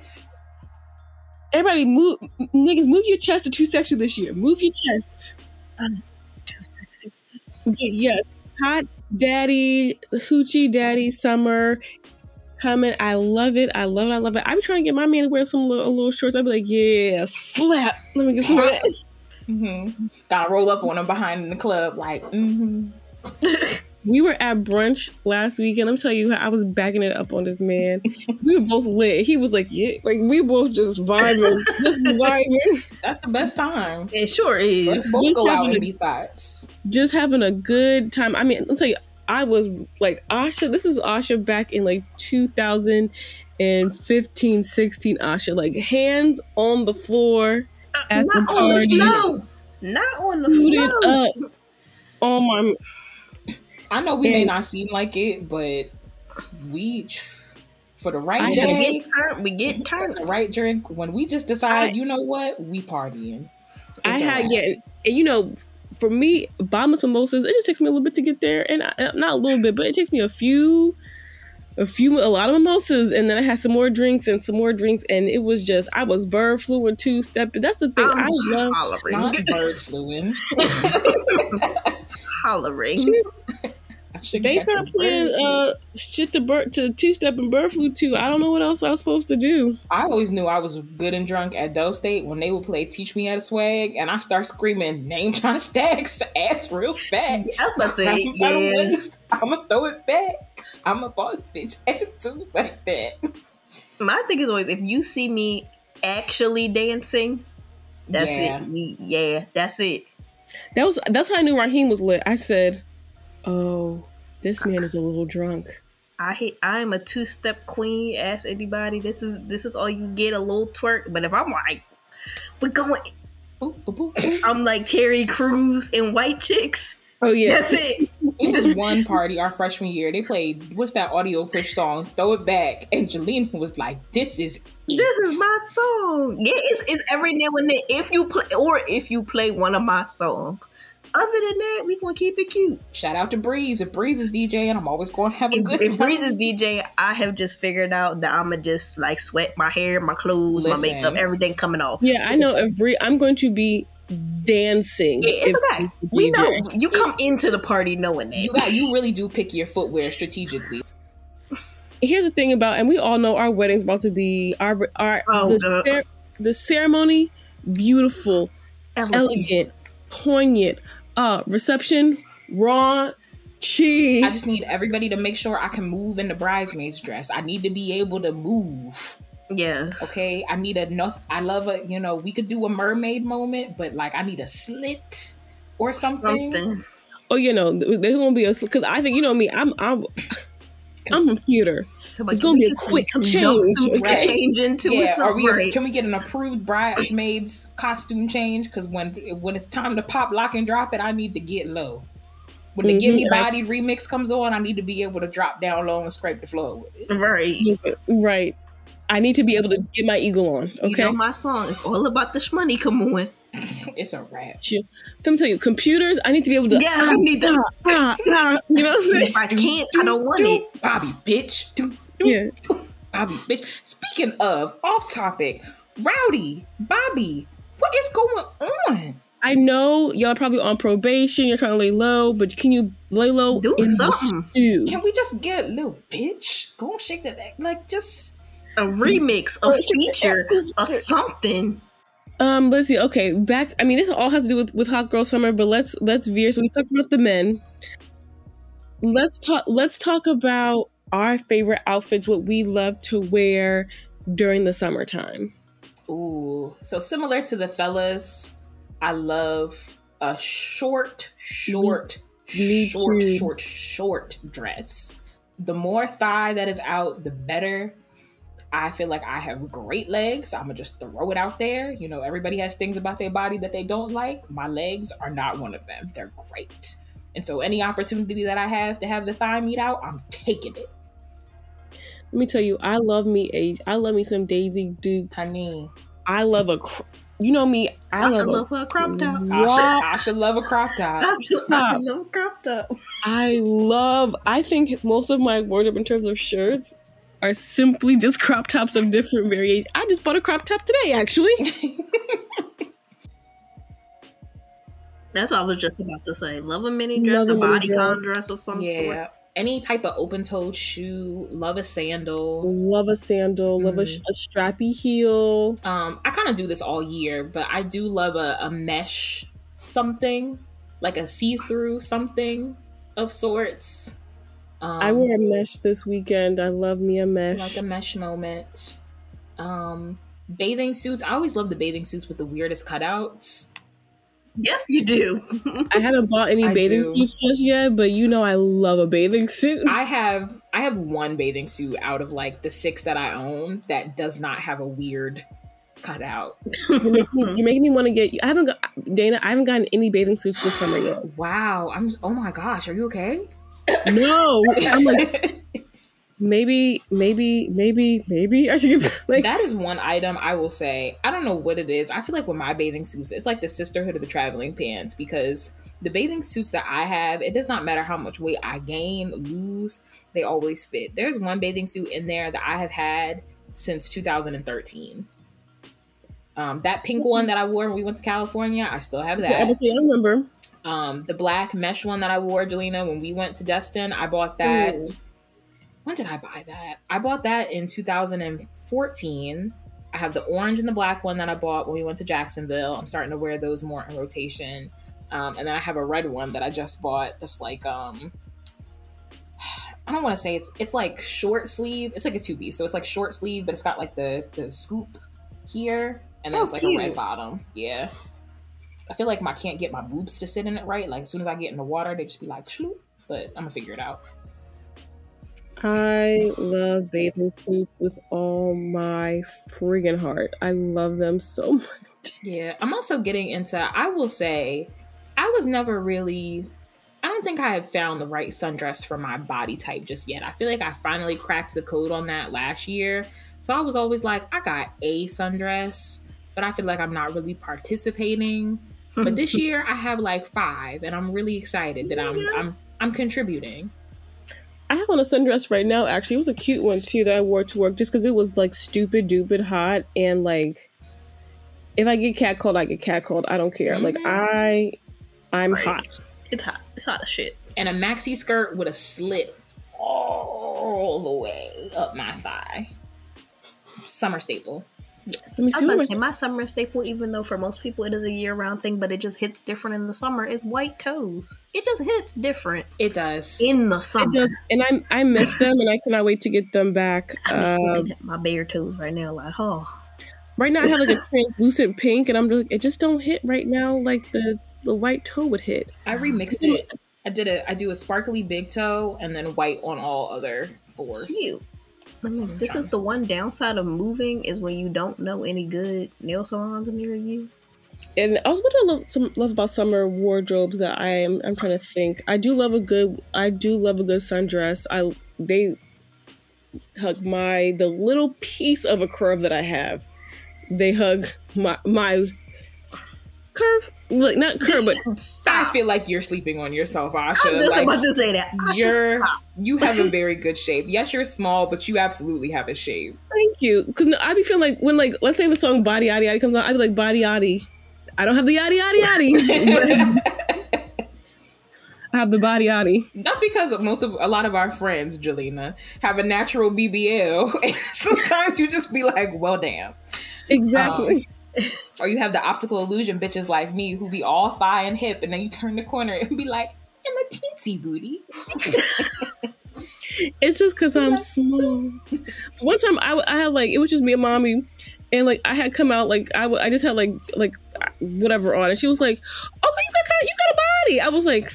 Everybody move, niggas, move your chest to two section this year. Move your chest. Too sexy. Yes, hot daddy, hoochie daddy, summer coming. I love it. I love it. I love it. I be trying to get my man to wear some little, little shorts. I'd be like, yeah, slap. Let me get some of that. Mm-hmm. Gotta roll up on him behind in the club, like, mm-hmm. We were at brunch last weekend. I'm telling you, I was backing it up on this man. we were both lit. He was like, yeah, like we both just vibing, just vibing, That's the best time. It sure Let's is. both Just go out having and a- be thoughts. just having a good time. I mean, I'll tell you, I was like Asha. This is Asha back in like 2015, 16. Asha, like hands on the floor, uh, at Not the on the party. floor. Not on the floor. up on my. I know we may not seem like it, but we, for the I right had We day, get turned. We get turned. the right drink, when we just decide, I- you know what, we partying. I It's a had wrap. yeah, and you know, for me, bottomless mimosas. It just takes me a little bit to get there, and I, not a little bit, but it takes me a few. A few, a lot of mimosas, and then I had some more drinks and some more drinks, and it was just I was bird fluid two step. That's the thing I'm I love. hollering. Not bird fluing. hollering. I They get start playing uh shit to bird to two step and bird food too. I don't know what else I was supposed to do. I always knew I was good and drunk at Doe State when they would play Teach Me How to Swag, and I start screaming name trying to stacks ass real fat. I was about to say, yeah. I'm gonna throw it back. I'm a boss bitch attitude like that. My thing is always if you see me actually dancing, that's Yeah. it. Me, yeah, that's it. That was that's how I knew Raheem was lit. I said, "Oh, this man is a little drunk." I hate. I'm a two step queen. Ask anybody. This is this is all you get. A little twerk. But if I'm like, we're going. Boop, boop, boop, boop. I'm like Terry Crews and White Chicks. Oh yeah, That's it. It was one party our freshman year. They played what's that audio push song? Throw it back, and Jolene was like, "This is it." This is my song. Yeah, it's, it's every now and then. If you play, or if you play one of my songs. Other than that, we gonna keep it cute. Shout out to Breeze. If Breeze is DJ, and I'm always going to have a If, good if time. Breeze is DJ, I have just figured out that I'ma just like sweat my hair, my clothes, my makeup, everything coming off. yeah. I know. If Bree, I'm going to be dancing. Yeah, it's okay. We know you come into the party knowing that. you got you really do pick your footwear strategically. Here's the thing about, and we all know our wedding's about to be our our Oh, the, cer- the ceremony beautiful, Elegant. elegant, poignant. Uh, reception raw, cheese. I just need everybody to make sure I can move in the bridesmaid's dress. I need to be able to move. Yes. Okay, I need enough. I love a you know we could do a mermaid moment, but like I need a slit or something. Something. Oh, you know, there's gonna be a because I think you know me. I'm I'm I'm a computer. So, It's gonna be a quick some change, jumpsuits right? change into or Yeah, are we? right. Can we get an approved bridesmaid's costume change? Because when when it's time to pop, lock, and drop it, I need to get low. When the Give Me Mhm. Body remix comes on, I need to be able to drop down low and scrape the floor with it. Right. Right. I need to be able to get my eagle on. You Okay. know my song. It's all about the shmoney. Come on. It's a wrap. Chill. Let me tell you, computers. I need to be able to. Yeah, I need to. Ah, ah, you know what I'm saying? If I can't, I don't want it. Bobby, bitch. Do, do, Yeah. Bobby, bitch. Speaking of off topic, Rowdy, Bobby, what is going on? I know y'all probably on probation. You're trying to lay low, but can you lay low? Do in the something. stew? Can we just get a little bitch? Go and shake that, like just. A remix, a feature, a something. Um, let's see. Okay, back. I mean, this all has to do with with hot girl summer, but let's let's veer. So we talked about the men. Let's talk. Let's talk about our favorite outfits. What we love to wear during the summertime. Ooh, so similar to the fellas, I love a short, short, Me short, too. short, short dress. The more thigh that is out, the better. I feel like I have great legs. I'm gonna just throw it out there. You know, everybody has things about their body that they don't like. My legs are not one of them. They're great. And so, any opportunity that I have to have the thigh meet out, I'm taking it. Let me tell you, I love me a. I love me some Daisy Dukes. I mean, I love a. cr- You know me. I I love. should a- love her crop top. I should, I should love a crop top. I should, I should love a crop top. I love. I think most of my wardrobe in terms of shirts are simply just crop tops of different variations. I just bought a crop top today, actually. That's what I was just about to say. Love a mini dress, Love a a bodycon dress. dress of some yeah. sort. Any type of open toed shoe, love a sandal. love a sandal. Love a, Mm. a strappy heel. Um, I kind of do this all year, but I do love a, a mesh something, like a see through something of sorts. Um, I wore a mesh this weekend. I love me a mesh. like a mesh moment. Um, bathing suits. I always love the bathing suits with the weirdest cutouts. Yes, you do. I haven't bought any I bathing do. suits just yet, but you know I love a bathing suit. I have I have one bathing suit out of like the six that I own that does not have a weird cutout. you make me, you make me want to get. I haven't got Dana. I haven't gotten any bathing suits this summer yet. Wow, I'm. Oh my gosh, are you okay? No, I'm like maybe, maybe, maybe, maybe I should get like. that is one item I will say. I don't know what it is. I feel like with my bathing suits, it's like the sisterhood of the traveling pants because the bathing suits that I have, it does not matter how much weight I gain, lose, they always fit. There's one bathing suit in there that I have had since 2013. Um, that pink one that I wore when we went to California, I still have that. was saying, I remember. Um, the black mesh one that I wore, Jelena, when we went to Destin, I bought that. Ooh. When did I buy that? I bought that in 2014. I have the orange and the black one that I bought when we went to Jacksonville. I'm starting to wear those more in rotation. Um, and then I have a red one that I just bought. That's like um, I don't want to say it's it's like short sleeve. It's like a two piece, so it's like short sleeve, but it's got like the the scoop here, and then Oh, it's like a red bottom. Yeah. I feel like I can't get my boobs to sit in it right. Like as soon as I get in the water, they just be like shloop. But I'm gonna figure it out. I love bathing suits with all my friggin' heart. I love them so much. Yeah, I'm also getting into. I will say, I was never really. I don't think I have found the right sundress for my body type just yet. I feel like I finally cracked the code on that last year. So I was always like, I got a sundress, but I feel like I'm not really participating. But this year I have like five, and I'm really excited that I'm I'm I'm contributing. I have on a sundress right now. Actually, it was a cute one too that I wore to work just because it was like stupid, stupid hot and like. If I get catcalled, I get catcalled. I don't care. Like Mhm. I, I'm Right. hot. It's hot. It's hot as shit. And a maxi skirt with a slit all the way up my thigh. Summer staple. Yes. Let me I see was what about my to say my summer staple, even though for most people it is a year round thing, but it just hits different in the summer, is white toes. It just hits different It does. in the It summer. does, and I I miss them, and I cannot wait to get them back. I'm Um, at my bare toes right now, like, oh, right now, I have like a translucent pink, and I'm just, it just don't hit right now like the the white toe would hit. I remixed it. I did a I do a sparkly big toe and then white on all other fours. cute. I mean, this is the one downside of moving is when you don't know any good nail salons near you. And also, what I love some love about summer wardrobes that I am I'm trying to think. I do love a good I do love a good sundress. I they hug my the little piece of a curve that I have. They hug my my curve, like not curve, but I feel like you're sleeping on yourself, Asha. I'm just like, about to say that. I you're stop. you have a very good shape. Yes, you're small, but you absolutely have a shape. Thank you. Because I be feeling like when like let's say the song "Body Yaddy Yaddy" comes on, i'd be like "Body Yaddy." I don't have the yaddy yaddy yaddy. I have the body yaddy. That's because most of a lot of our friends, Jelena, have a natural BBL. And sometimes you just be like, well damn. Exactly. Um, Or you have the optical illusion bitches like me who be all thigh and hip, and then you turn the corner and be like, I'm a teensy booty. it's just because I'm small. One time I, I had like it was just me and mommy, and like I had come out like I, w- I just had like like whatever on, and she was like, "Okay, you got kinda, you got a body." I was like,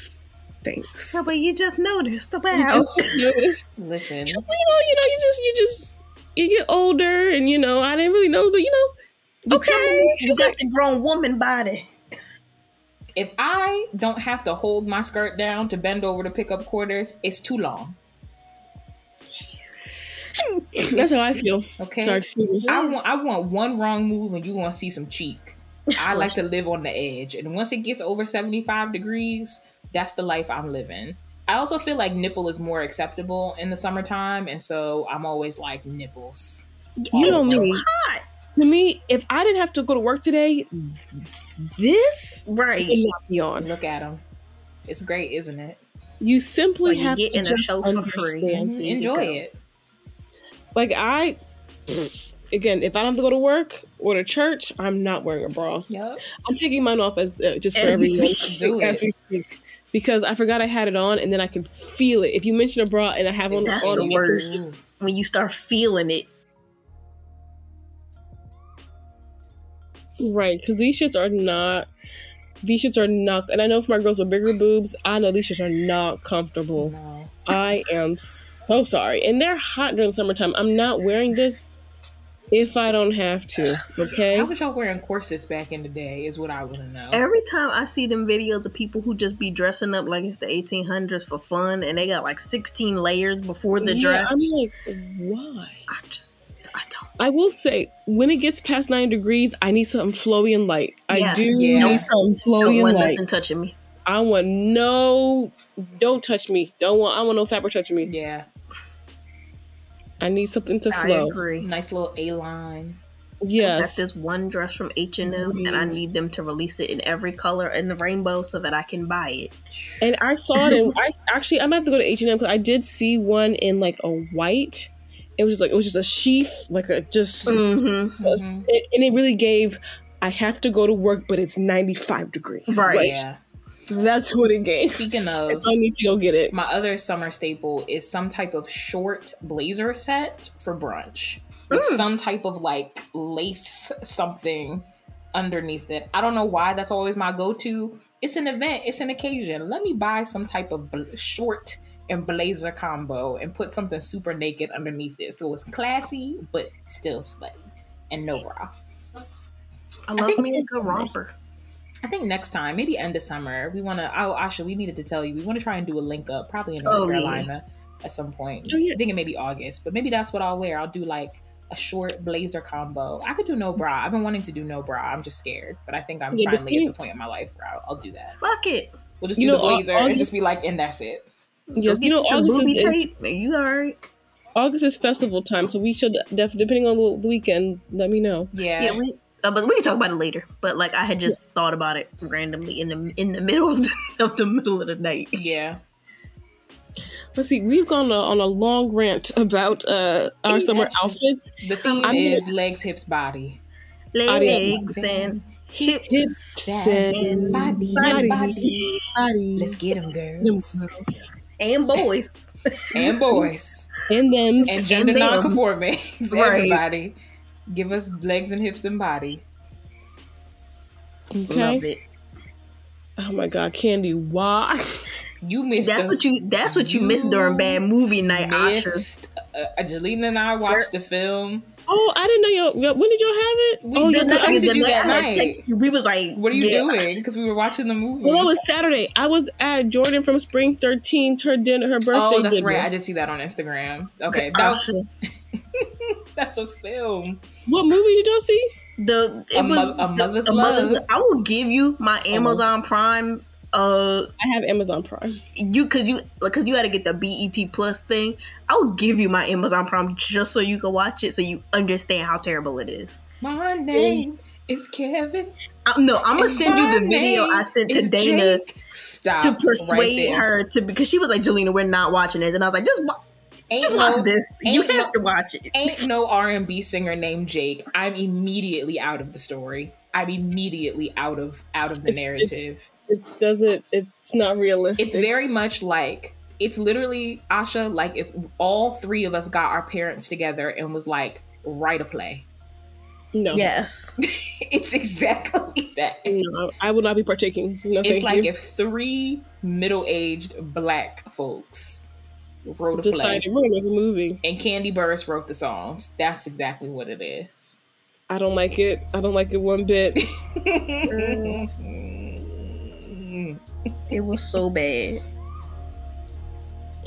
"Thanks." No, but you just noticed the You wow. just noticed. Listen, you know, you know, you just, you just, you get older, and you know, I didn't really know, but you know, okay. You got the grown woman body. if I don't have to hold my skirt down to bend over to pick up quarters, it's too long. that's how I feel. Okay. Sorry. I want I want one wrong move and you want to see some cheek. I like to live on the edge, and once it gets over seventy five degrees, that's the life I'm living. I also feel like nipple is more acceptable in the summertime, and so I'm always like nipples. You know me. Hot. To me, if I didn't have to go to work today, this Right. would not be on. Look at them. It's great, isn't it? You simply Well, you have get to in a just show for free. understand. Mhm. There you Enjoy it. Like I, again, if I don't have to go to work or to church, I'm not wearing a bra. Yep. I'm taking mine off as uh, just for As we everyone speak. Do as we speak. Because I forgot I had it on, and then I can feel it. If you mention a bra and I have on, That's on the you can worst. When you start feeling it. Right, because these shits are not. These shits are not, and I know for my girls with bigger boobs, I know these shits are not comfortable. No. I am so sorry, and they're hot during the summertime. I'm not wearing this if I don't have to. Okay, How was y'all wearing corsets back in the day? Is what I want to know. Every time I see them videos of people who just be dressing up like it's the 1800s for fun and they got like 16 layers before the Yeah, dress, I'm like, why? I just, I don't. I will say, when it gets past nine degrees, I need something flowy and light. I do Yeah. need something Don't flowy and want light. nothing touching me. I want no, don't touch me. Don't want. I want no fabric touching me. Yeah. I need something to I flow. agree. Nice little A line. Yes. I got this one dress from H and M, and I need them to release it in every color in the rainbow so that I can buy it. And I saw it and I actually I might have to go to H and M because I did see one in like a white. It was just like it was just a sheath, like a just Mm-hmm. Mhm. it, and it really gave I have to go to work, but it's 95 degrees. Right. Like, yeah. That's what it gave. Speaking of, So I need to go get it. my other summer staple is some type of short blazer set for brunch with Mm. some type of like lace something underneath it. I don't know why that's always my go to. It's an event, it's an occasion. Let me buy some type of bl- short and blazer combo and put something super naked underneath it so it's classy but still slutty and no bra. I love think me a good romper. I think next time, maybe end of summer, we want to. Oh, Asha, we needed to tell you. We want to try and do a link up, probably in North Oh, yeah. Carolina at some point. Oh, yeah. I think it may be August, but maybe that's what I'll wear. I'll do like a short blazer combo. I could do no bra. I've been wanting to do no bra. I'm just scared, but I think I'm Yeah, finally at the point in my life where I'll, I'll do that. Fuck it. We'll just You do know, the blazer and just be like, and that's it. Yes, you know August booby is, is. You alright? August is festival time, so we should def- depending on the, the weekend. Let me know. Yeah. Yeah, we. Uh, but we can talk about it later. But like, I had just thought about it randomly in the in the middle of the, of the middle of the night. yeah. Let's see. We've gone uh, on a long rant about uh, our summer outfits. The theme I'm is legs, hips, body. Legs and hips. Hips and and body, body, body. body, Let's get them, them girls. And boys. and boys. and them. and gender them. non-conforming. Right. Everybody, give us legs and hips and body. Okay. Love it. Oh my God, Kandi, why? You missed. That's a- what you. That's what you missed during bad movie night, Asha. Uh, Angelina and I watched the film. Oh, I didn't know y'all. y'all- When did y'all have it? We oh, did yeah, not- 'cause I we was- the night that I had night. texted you, we was like, What are you yeah. doing? Because we were watching the movie. Well, it was Saturday. I was at Jordan from Spring 13th. Her dinner, her birthday. oh, that's dinner. right. I did see that on Instagram. Okay, that was, that's a film. What movie did y'all see? the it A was mo- a the- mother's a mother's. love. I will give you my Amazon Prime. Uh, I have Amazon Prime. you cause you because you had to get the BET Plus thing. I will give you my Amazon Prime just so you can watch it, so you understand how terrible it is. My name is Kevin. I, no, I'm gonna send you the video I sent to Dana to persuade there. her to because she was like, "Jelena, we're not watching this," and I was like, "Just wa- Ain't just no- watch this. You have no- to watch it." ain't no R&B singer named Jake, I'm immediately out of the story. I'm immediately out of out of the narrative. It doesn't. It's not realistic. It's very much like it's literally Asha like if all three of us got our parents together and was like write a play. no. Yes, it's exactly that. No, I will not be partaking. No, It's like you. if three middle-aged black folks wrote a play Decided we're a movie. and Kandi Burruss wrote the songs. That's exactly what it is. I don't like it. I don't like it one bit. Mm. It was so bad.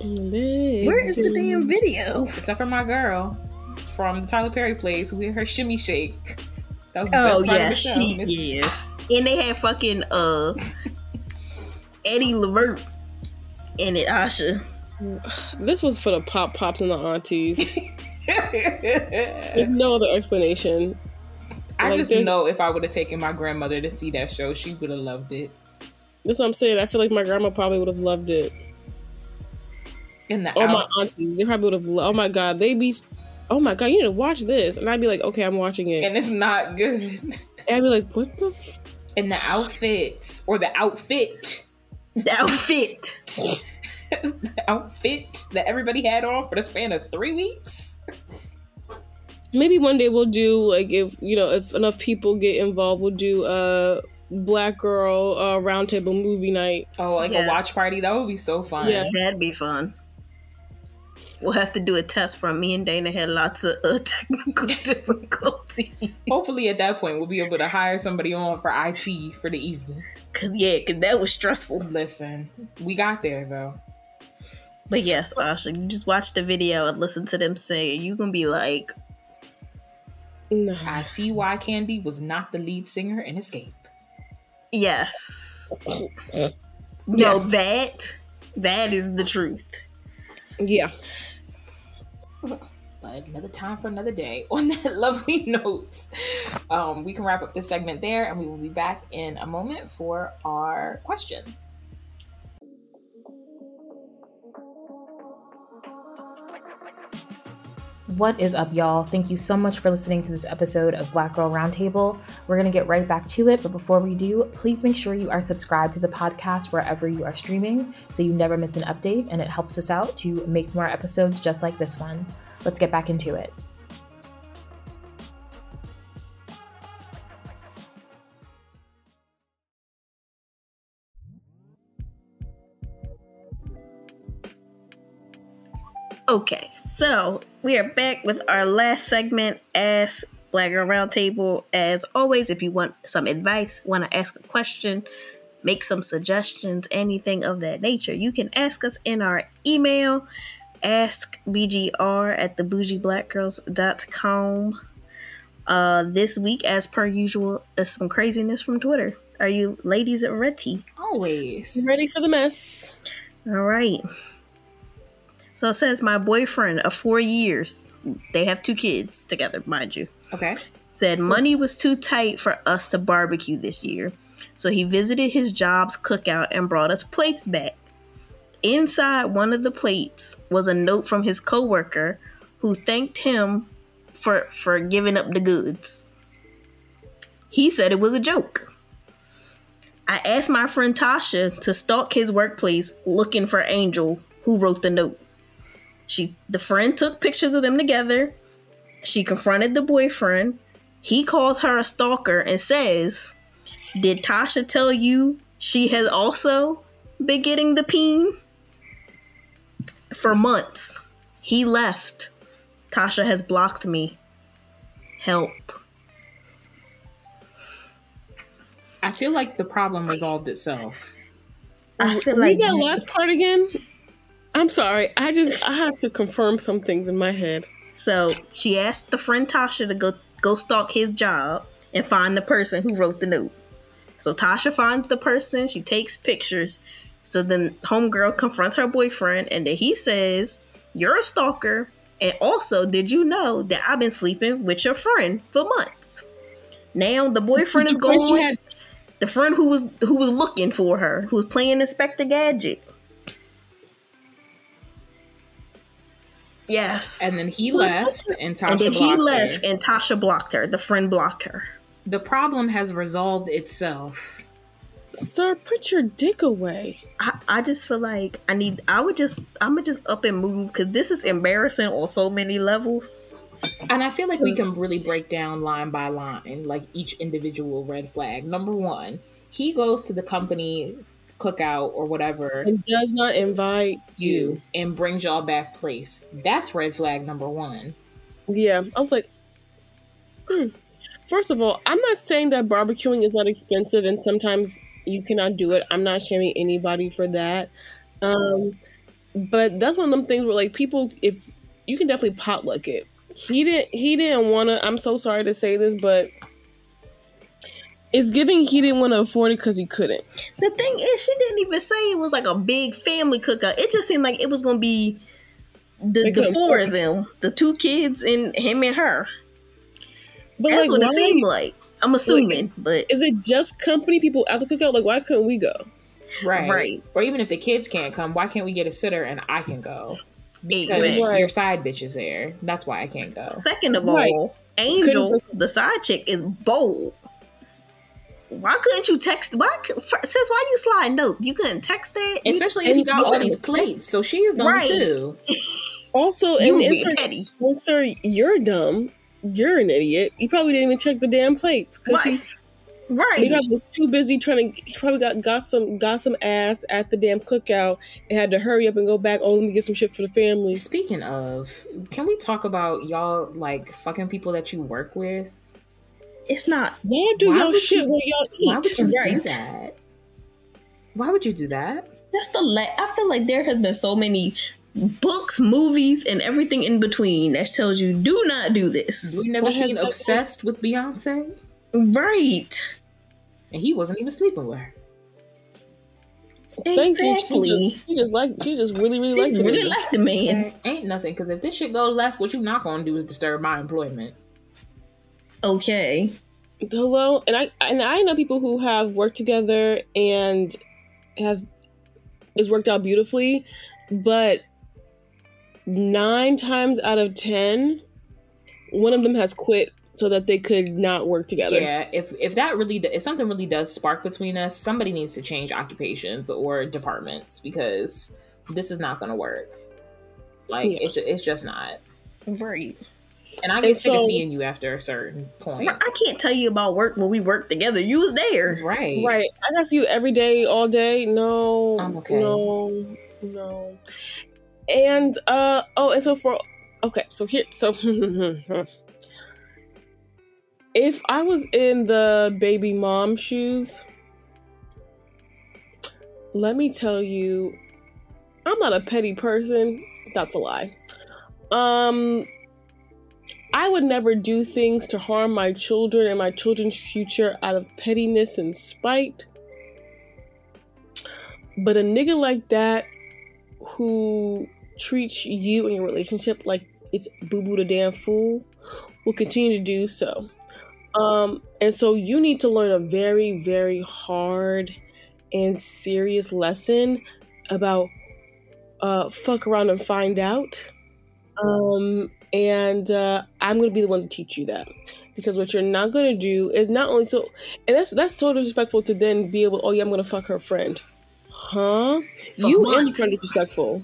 Legs Where is the damn video? Except for my girl from the Tyler Perry plays with her shimmy shake. That was the Oh yeah, of the show. she Miss- yeah, and they had fucking uh Eddie Levert in it. Asha, This was for the pop pops and the aunties. There's no other explanation. I Like, just know if I would have taken my grandmother to see that show, she would have loved it. That's what I'm saying. I feel like my grandma probably would have loved it. In the Or my aunties, they probably would have. Lo- oh my god, they be. Oh my god, you need to watch this, and I'd be like, okay, I'm watching it. and it's not good. And I'd be like, what the? F-? And the outfits or the outfit, the outfit. the outfit that everybody had on for the span of three weeks. Maybe one day we'll do like if you know if enough people get involved, we'll do a black girl uh, roundtable movie night. Oh, like Yes. a watch party that would be so fun. Yeah. That'd be fun. We'll have to do a test from me and Dana had lots of uh, technical difficulties. Hopefully, at that point, we'll be able to hire somebody on for IT for the evening. Cause yeah, cause that was stressful. Listen, we got there though. But yes, Asha, you just watch the video and listen to them say. You gonna be like, No. I see why Kandi was not the lead singer in Xscape. Yes. No, Yes. that that is the truth. Yeah. But another time for another day. On that lovely note, um, we can wrap up this segment there, and we will be back in a moment for our question. What is up, y'all? Thank you so much for listening to this episode of Black Girl Roundtable. We're going to get right back to it, but before we do, please make sure you are subscribed to the podcast wherever you are streaming so you never miss an update, and it helps us out to make more episodes just like this one. Let's get back into it. Okay, so we are back with our last segment as Black Girl Roundtable. As always, if you want some advice, want to ask a question, make some suggestions, anything of that nature, you can ask us in our email, askbgr at thebougieblackgirls.com. Uh, this week, as per usual, is some craziness from Twitter. Are you ladies ready? Always. Ready for the mess? All right. So it says my boyfriend of four years, they have two kids together, mind you, Okay. said money was too tight for us to barbecue this year. So he visited his job's cookout and brought us plates back. Inside one of the plates was a note from his coworker who thanked him for for giving up the goods. He said it was a joke. I asked my friend Tasha to stalk his workplace looking for Angel, who wrote the note. She the friend took pictures of them together. She confronted the boyfriend. He calls her a stalker and says, Did Tasha tell you she has also been getting the peen? For months. He left. Tasha has blocked me. Help. I feel like the problem resolved itself. I feel Read like that last part again. I'm sorry. I just I have to confirm some things in my head. So she asked the friend Tasha to go go stalk his job and find the person who wrote the note. So Tasha finds the person, she takes pictures. So then homegirl confronts her boyfriend and then he says, You're a stalker. And also, did you know that I've been sleeping with your friend for months? Now the boyfriend is The friend she gone. had- The friend who was who was looking for her, who was playing Inspector Gadget. Yes. And then he left, and Tasha and then he blocked left her. and Tasha blocked her. The friend blocked her. The problem has resolved itself. Sir, put your dick away. I, I just feel like I need I would just I'm gonna just up and move because this is embarrassing on so many levels. And I feel like we can really break down line by line, like each individual red flag. Number one, he goes to the company cookout or whatever And does not invite you and brings y'all back place. That's red flag number one. Yeah. I was like, hmm. First of all, I'm not saying that barbecuing is not expensive and sometimes you cannot do it. I'm not shaming anybody for that. Um, but that's one of them things where like people if you can definitely potluck it. He didn't he didn't wanna I'm so sorry to say this, but it's giving he didn't want to afford it because he couldn't. The thing is, she didn't even say it was like a big family cookout. It just seemed like it was gonna be the, They the four of them, the two kids and him and her. But That's like, what it seemed like. I'm assuming, but Is it just company people at the cookout? Like, why couldn't we go? Right. Right. Or even if the kids can't come, why can't we get a sitter and I can go? Because exactly. Your side bitch is there. That's why I can't go. Second of Right. all, Angel, the side chick, is bold. Why couldn't you text? Why cou- fir- says why you slide note? You couldn't text that. Especially just- if you got all these plates. So she's done Right. too. Also, You and was and petty, well, sir, you're dumb. You're an idiot. You probably didn't even check the damn plates because right? he Right. maybe was too busy trying to. He probably got got some got some ass at the damn cookout and had to hurry up and go back. Oh, let me get some shit for the family. Speaking of, can we talk about y'all like fucking people that you work with? It's not Y'all do Why y'all would shit you- where y'all Why would eat. you do Right. that? Why would you do that? That's the la- I feel like there has been so many books, movies, and everything in between that tells you do not do this. We never What seen Obsessed with Beyonce, Right. and he wasn't even sleeping with her. Thank you. She just, she just like she just really really She likes just it. really like the man. Ain't nothing because if this shit go left, what you not gonna do is disturb my employment. Okay. Hello, and I and I know people who have worked together and have it's worked out beautifully, but nine times out of ten, one of them has quit so that they could not work together. Yeah, if if that really if something really does spark between us, somebody needs to change occupations or departments because this is not gonna work. Like Yeah. it's it's just not. Right. And I get And sick of seeing you after a certain point. I can't tell you about work when we worked together. You was there. Right. Right. I got you every day, all day. No. I'm okay. No. No. And uh oh, and so for okay, so here so if I was in the baby mom shoes, let me tell you, I'm not a petty person. That's a lie. Um I would never do things to harm my children and my children's future out of pettiness and spite. But a nigga like that who treats you and your relationship like it's boo boo the damn fool will continue to do so. Um, and so you need to learn a very, very hard and serious lesson about uh, fuck around and find out. Um, and uh, I'm gonna be the one to teach you that because what you're not gonna do is not only so, and that's that's so disrespectful to then be able. Oh yeah, I'm gonna fuck her friend, huh? For you and the months. friend disrespectful.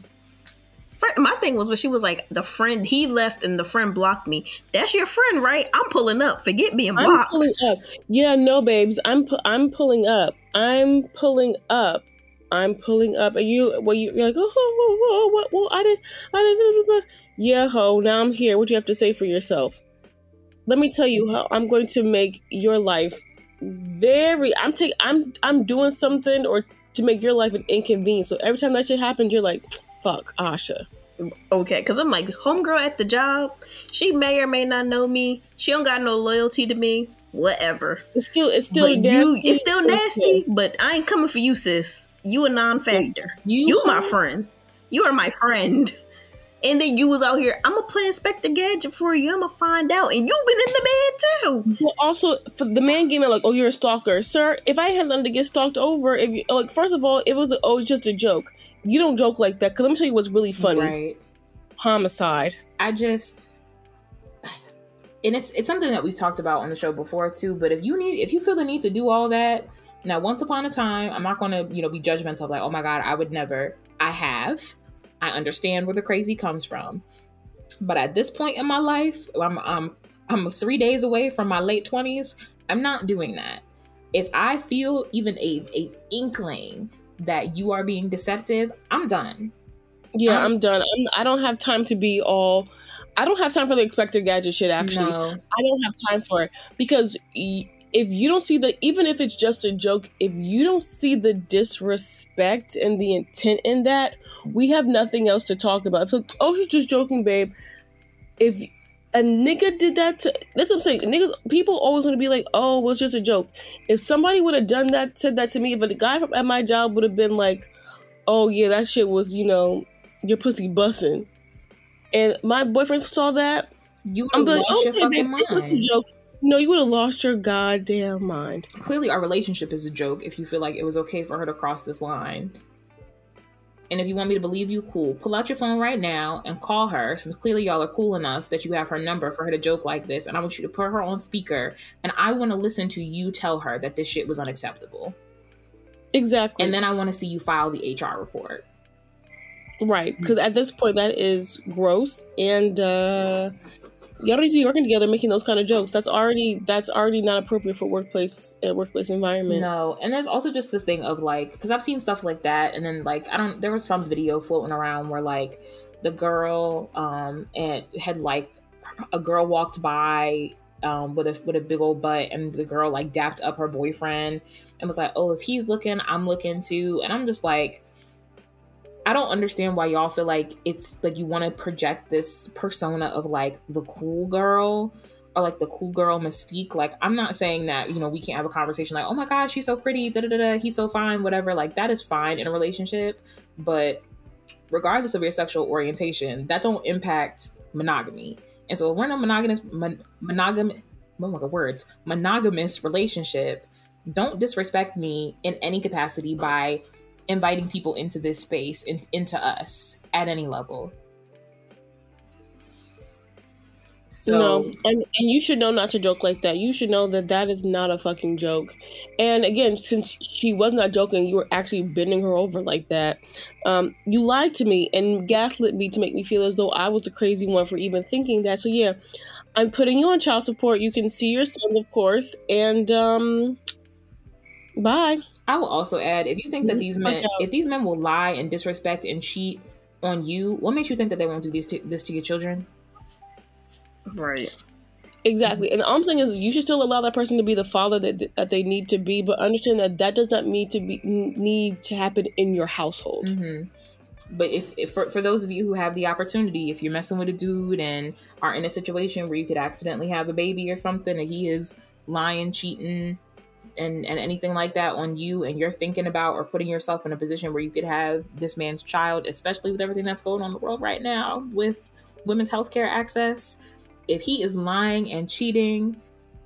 My thing was when she was like, the friend he left and the friend blocked me. That's your friend, right? I'm pulling up. Forget being I'm blocked. pulling up. Yeah, no, babes. I'm pu- I'm pulling up. I'm pulling up. I'm pulling up. And you, well, you, you're like, oh, oh, oh, oh, what? Well, I didn't, I didn't. Yeah, ho. Now I'm here. What do you have to say for yourself? Let me tell you how I'm going to make your life very. I'm taking, I'm I'm doing something or to make your life an inconvenience. So every time that shit happens, you're like, fuck, Asha. okay, because I'm like, homegirl at the job, she may or may not know me. She don't got no loyalty to me. Whatever. It's still, it's still but nasty. you, it's still nasty. But I ain't coming for you, sis. You a non-factor. You- You, my friend. You are my friend. And then you was out here. I'm gonna play Inspector Gadget for you. I'm gonna find out. And you've been in the bed too. Well, also for the man gave me like, "Oh, you're a stalker, sir." If I had nothing to get stalked over, if you like, first of all, it was oh, it's just a joke. You don't joke like that. Cause let me tell you what's really funny: Right. homicide. I just and it's it's something that we've talked about on the show before too. But if you need if you feel the need to do all that, now once upon a time, I'm not gonna, you know, be judgmental of like, oh my god, I would never. I have. I understand where the crazy comes from. But at this point in my life, I'm I'm I'm three days away from my late twenties. I'm not doing that. If I feel even a, a inkling that you are being deceptive, I'm done. Yeah, Um, I'm done. I'm, I don't have time to be all. I don't have time for the Inspector Gadget shit. Actually, No. I don't have time for it because if you don't see the, even if it's just a joke, if you don't see the disrespect and the intent in that, we have nothing else to talk about. It's like, oh, she's just joking, babe. If a nigga did that to, that's what I'm saying. Niggas, people always want to be like, oh, well, it's just a joke. If somebody would have done that, said that to me, but the guy from, at my job would have been like, oh yeah, that shit was, you know, your pussy bussing. And my boyfriend saw that. You I'm like, lost your okay, babe, this was mind. a joke. No, you would have lost your goddamn mind. clearly our relationship is a joke if you feel like it was okay for her to cross this line. And if you want me to believe you, cool. Pull out your phone right now and call her, since clearly y'all are cool enough that you have her number for her to joke like this. And I want you to put her on speaker, and I want to listen to you tell her that this shit was unacceptable. Exactly. And then I want to see you file the HR report. Right, because at this point, that is gross, and uh, y'all don't need to be working together making those kind of jokes. That's already that's already not appropriate for workplace uh, workplace environment. No, and there's also just the thing of like, because I've seen stuff like that, and then like I don't. There was some video floating around where like the girl um and had like a girl walked by um with a with a big old butt, and the girl like dapped up her boyfriend and was like, "Oh, if he's looking, I'm looking too," and I'm just like. I don't understand why y'all feel like it's like you want to project this persona of like the cool girl or like the cool girl mystique. Like I'm not saying that you know we can't have a conversation like, oh my god, she's so pretty, da da da, he's so fine, whatever. Like that is fine in a relationship, but regardless of your sexual orientation, that don't impact monogamy. And so if we're in a monogamous mon- monogam oh my god words monogamous relationship, don't disrespect me in any capacity by inviting people into this space in, into us at any level. So, no, and, and you should know not to joke like that. You should know that that is not a fucking joke. And again, since she was not joking, you were actually bending her over like that. Um, you lied to me and gaslit me to make me feel as though I was the crazy one for even thinking that. So yeah, I'm putting you on child support. You can see your son, of course, and um, bye. I will also add, if you think that these men, if these men will lie and disrespect and cheat on you, what makes you think that they won't do this to, this to your children? Right. Exactly. And all I'm saying is you should still allow that person to be the father that that they need to be, but understand that that does not need to be need to happen in your household. Mm-hmm. But if, if for, for those of you who have the opportunity, if you're messing with a dude and are in a situation where you could accidentally have a baby or something, and he is lying, cheating, and and anything like that on you, and you're thinking about or putting yourself in a position where you could have this man's child, especially with everything that's going on in the world right now with women's healthcare access if he is lying and cheating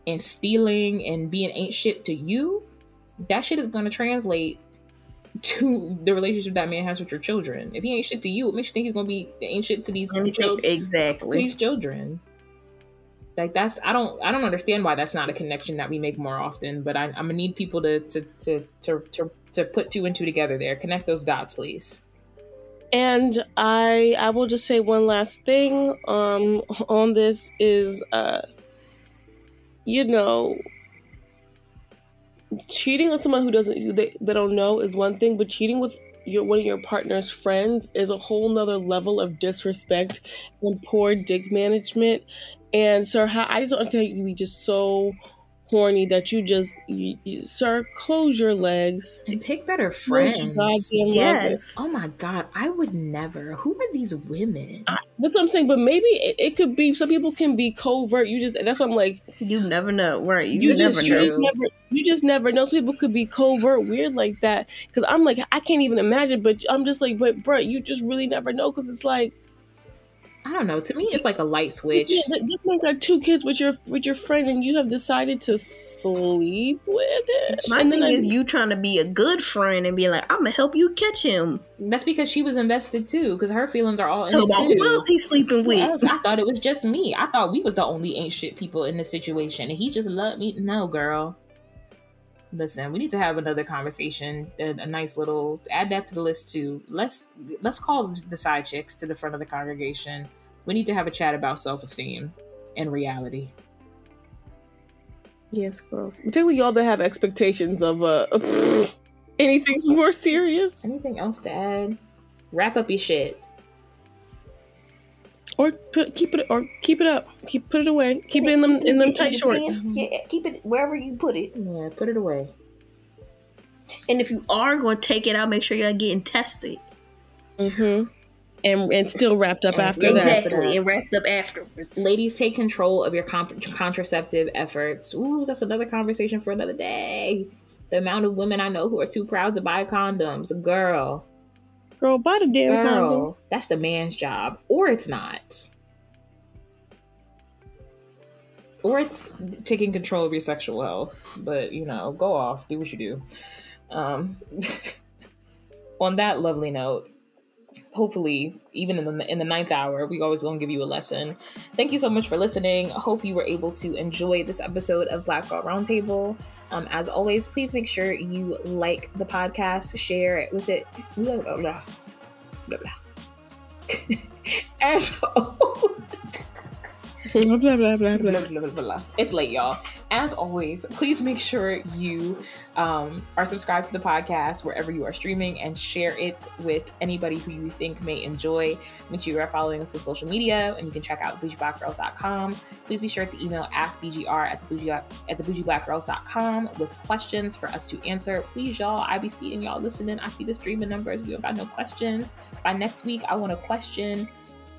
and stealing and being ain't shit to you, that shit is going to translate to the relationship that man has with your children. If he ain't shit to you, it makes you think he's going to be ain't shit to these children. Exactly. To these children. Like that's I don't I don't understand why that's not a connection that we make more often. But I, I'm gonna need people to to to to to, to put two and two together there. Connect those dots, please. And I I will just say one last thing um on this is uh you know cheating on someone who doesn't you they, they don't know is one thing, but cheating with your one of your partner's friends is a whole nother level of disrespect and poor dick management. And sir, how I just don't understand you can be just so horny that you just, you, you, sir, close your legs and pick better friends. Yes. Oh my god, I would never. Who are these women? I, that's what I'm saying. But maybe it, it, could be. Some people can be covert. You just. That's what I'm like. You never know, right? You, you never just, know. You just never. You just never know. Some people could be covert, weird like that. Because I'm like, I can't even imagine. But I'm just like, but bro, you just really never know. Because it's like I don't know. To me, it's like a light switch. This man, this man got two kids with your with your friend, and you have decided to sleep with it. My and thing is, you trying to be a good friend and be like, "I'm gonna help you catch him." That's because she was invested too, because her feelings are all in so about who else he's sleeping with. I thought it was just me. I thought we was the only ain't shit people in this situation, and he just loved me. No, girl. Listen, we need to have another conversation. A, a nice little add that to the list too. Let's let's call the side chicks to the front of the congregation. We need to have a chat about self esteem and reality. Yes, girls. Particularly y'all that have expectations of uh anything more serious. Anything else to add? Wrap up your shit. Or put, keep it or keep it up. Keep put it away. Keep it in them in them tight shorts. Yeah, keep it wherever you put it. Yeah, put it away. And if you are going to take it out, make sure you're getting tested. Mm-hmm. And, and still wrapped up and after exactly, that. Exactly, and wrapped up afterwards. Ladies, take control of your comp- contraceptive efforts. Ooh, that's another conversation for another day. The amount of women I know who are too proud to buy condoms. Girl, Girl, buy the damn Girl, condoms. That's the man's job. Or it's not. Or it's taking control of your sexual health. But, you know, go off. Do what you do. Um, on that lovely note, hopefully even in the in the ninth hour we always to give you a lesson thank you so much for listening hope you were able to enjoy this episode of black girl roundtable um, as always please make sure you like the podcast share it with it blah, blah, blah, blah, blah. as blah, blah, blah, blah, blah, blah. It's late, y'all. As always, please make sure you um, are subscribed to the podcast wherever you are streaming and share it with anybody who you think may enjoy. Make sure you are following us on social media and you can check out bougieblackgirls.com. Please be sure to email askbgr at the bougie at the bougieblackgirls.com with questions for us to answer. Please, y'all, I be seeing y'all listening. I see the streaming numbers. We don't got no questions. By next week, I want a question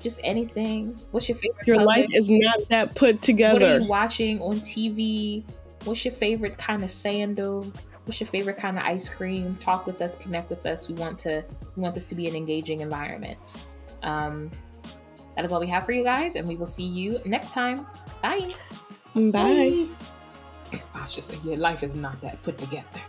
just anything. What's your favorite? Your color? life is not that put together. What are you watching on TV? What's your favorite kind of sandal? What's your favorite kind of ice cream? Talk with us, connect with us. We want to we want this to be an engaging environment. Um, that is all we have for you guys, and we will see you next time. Bye. Bye. I should say your life is not that put together.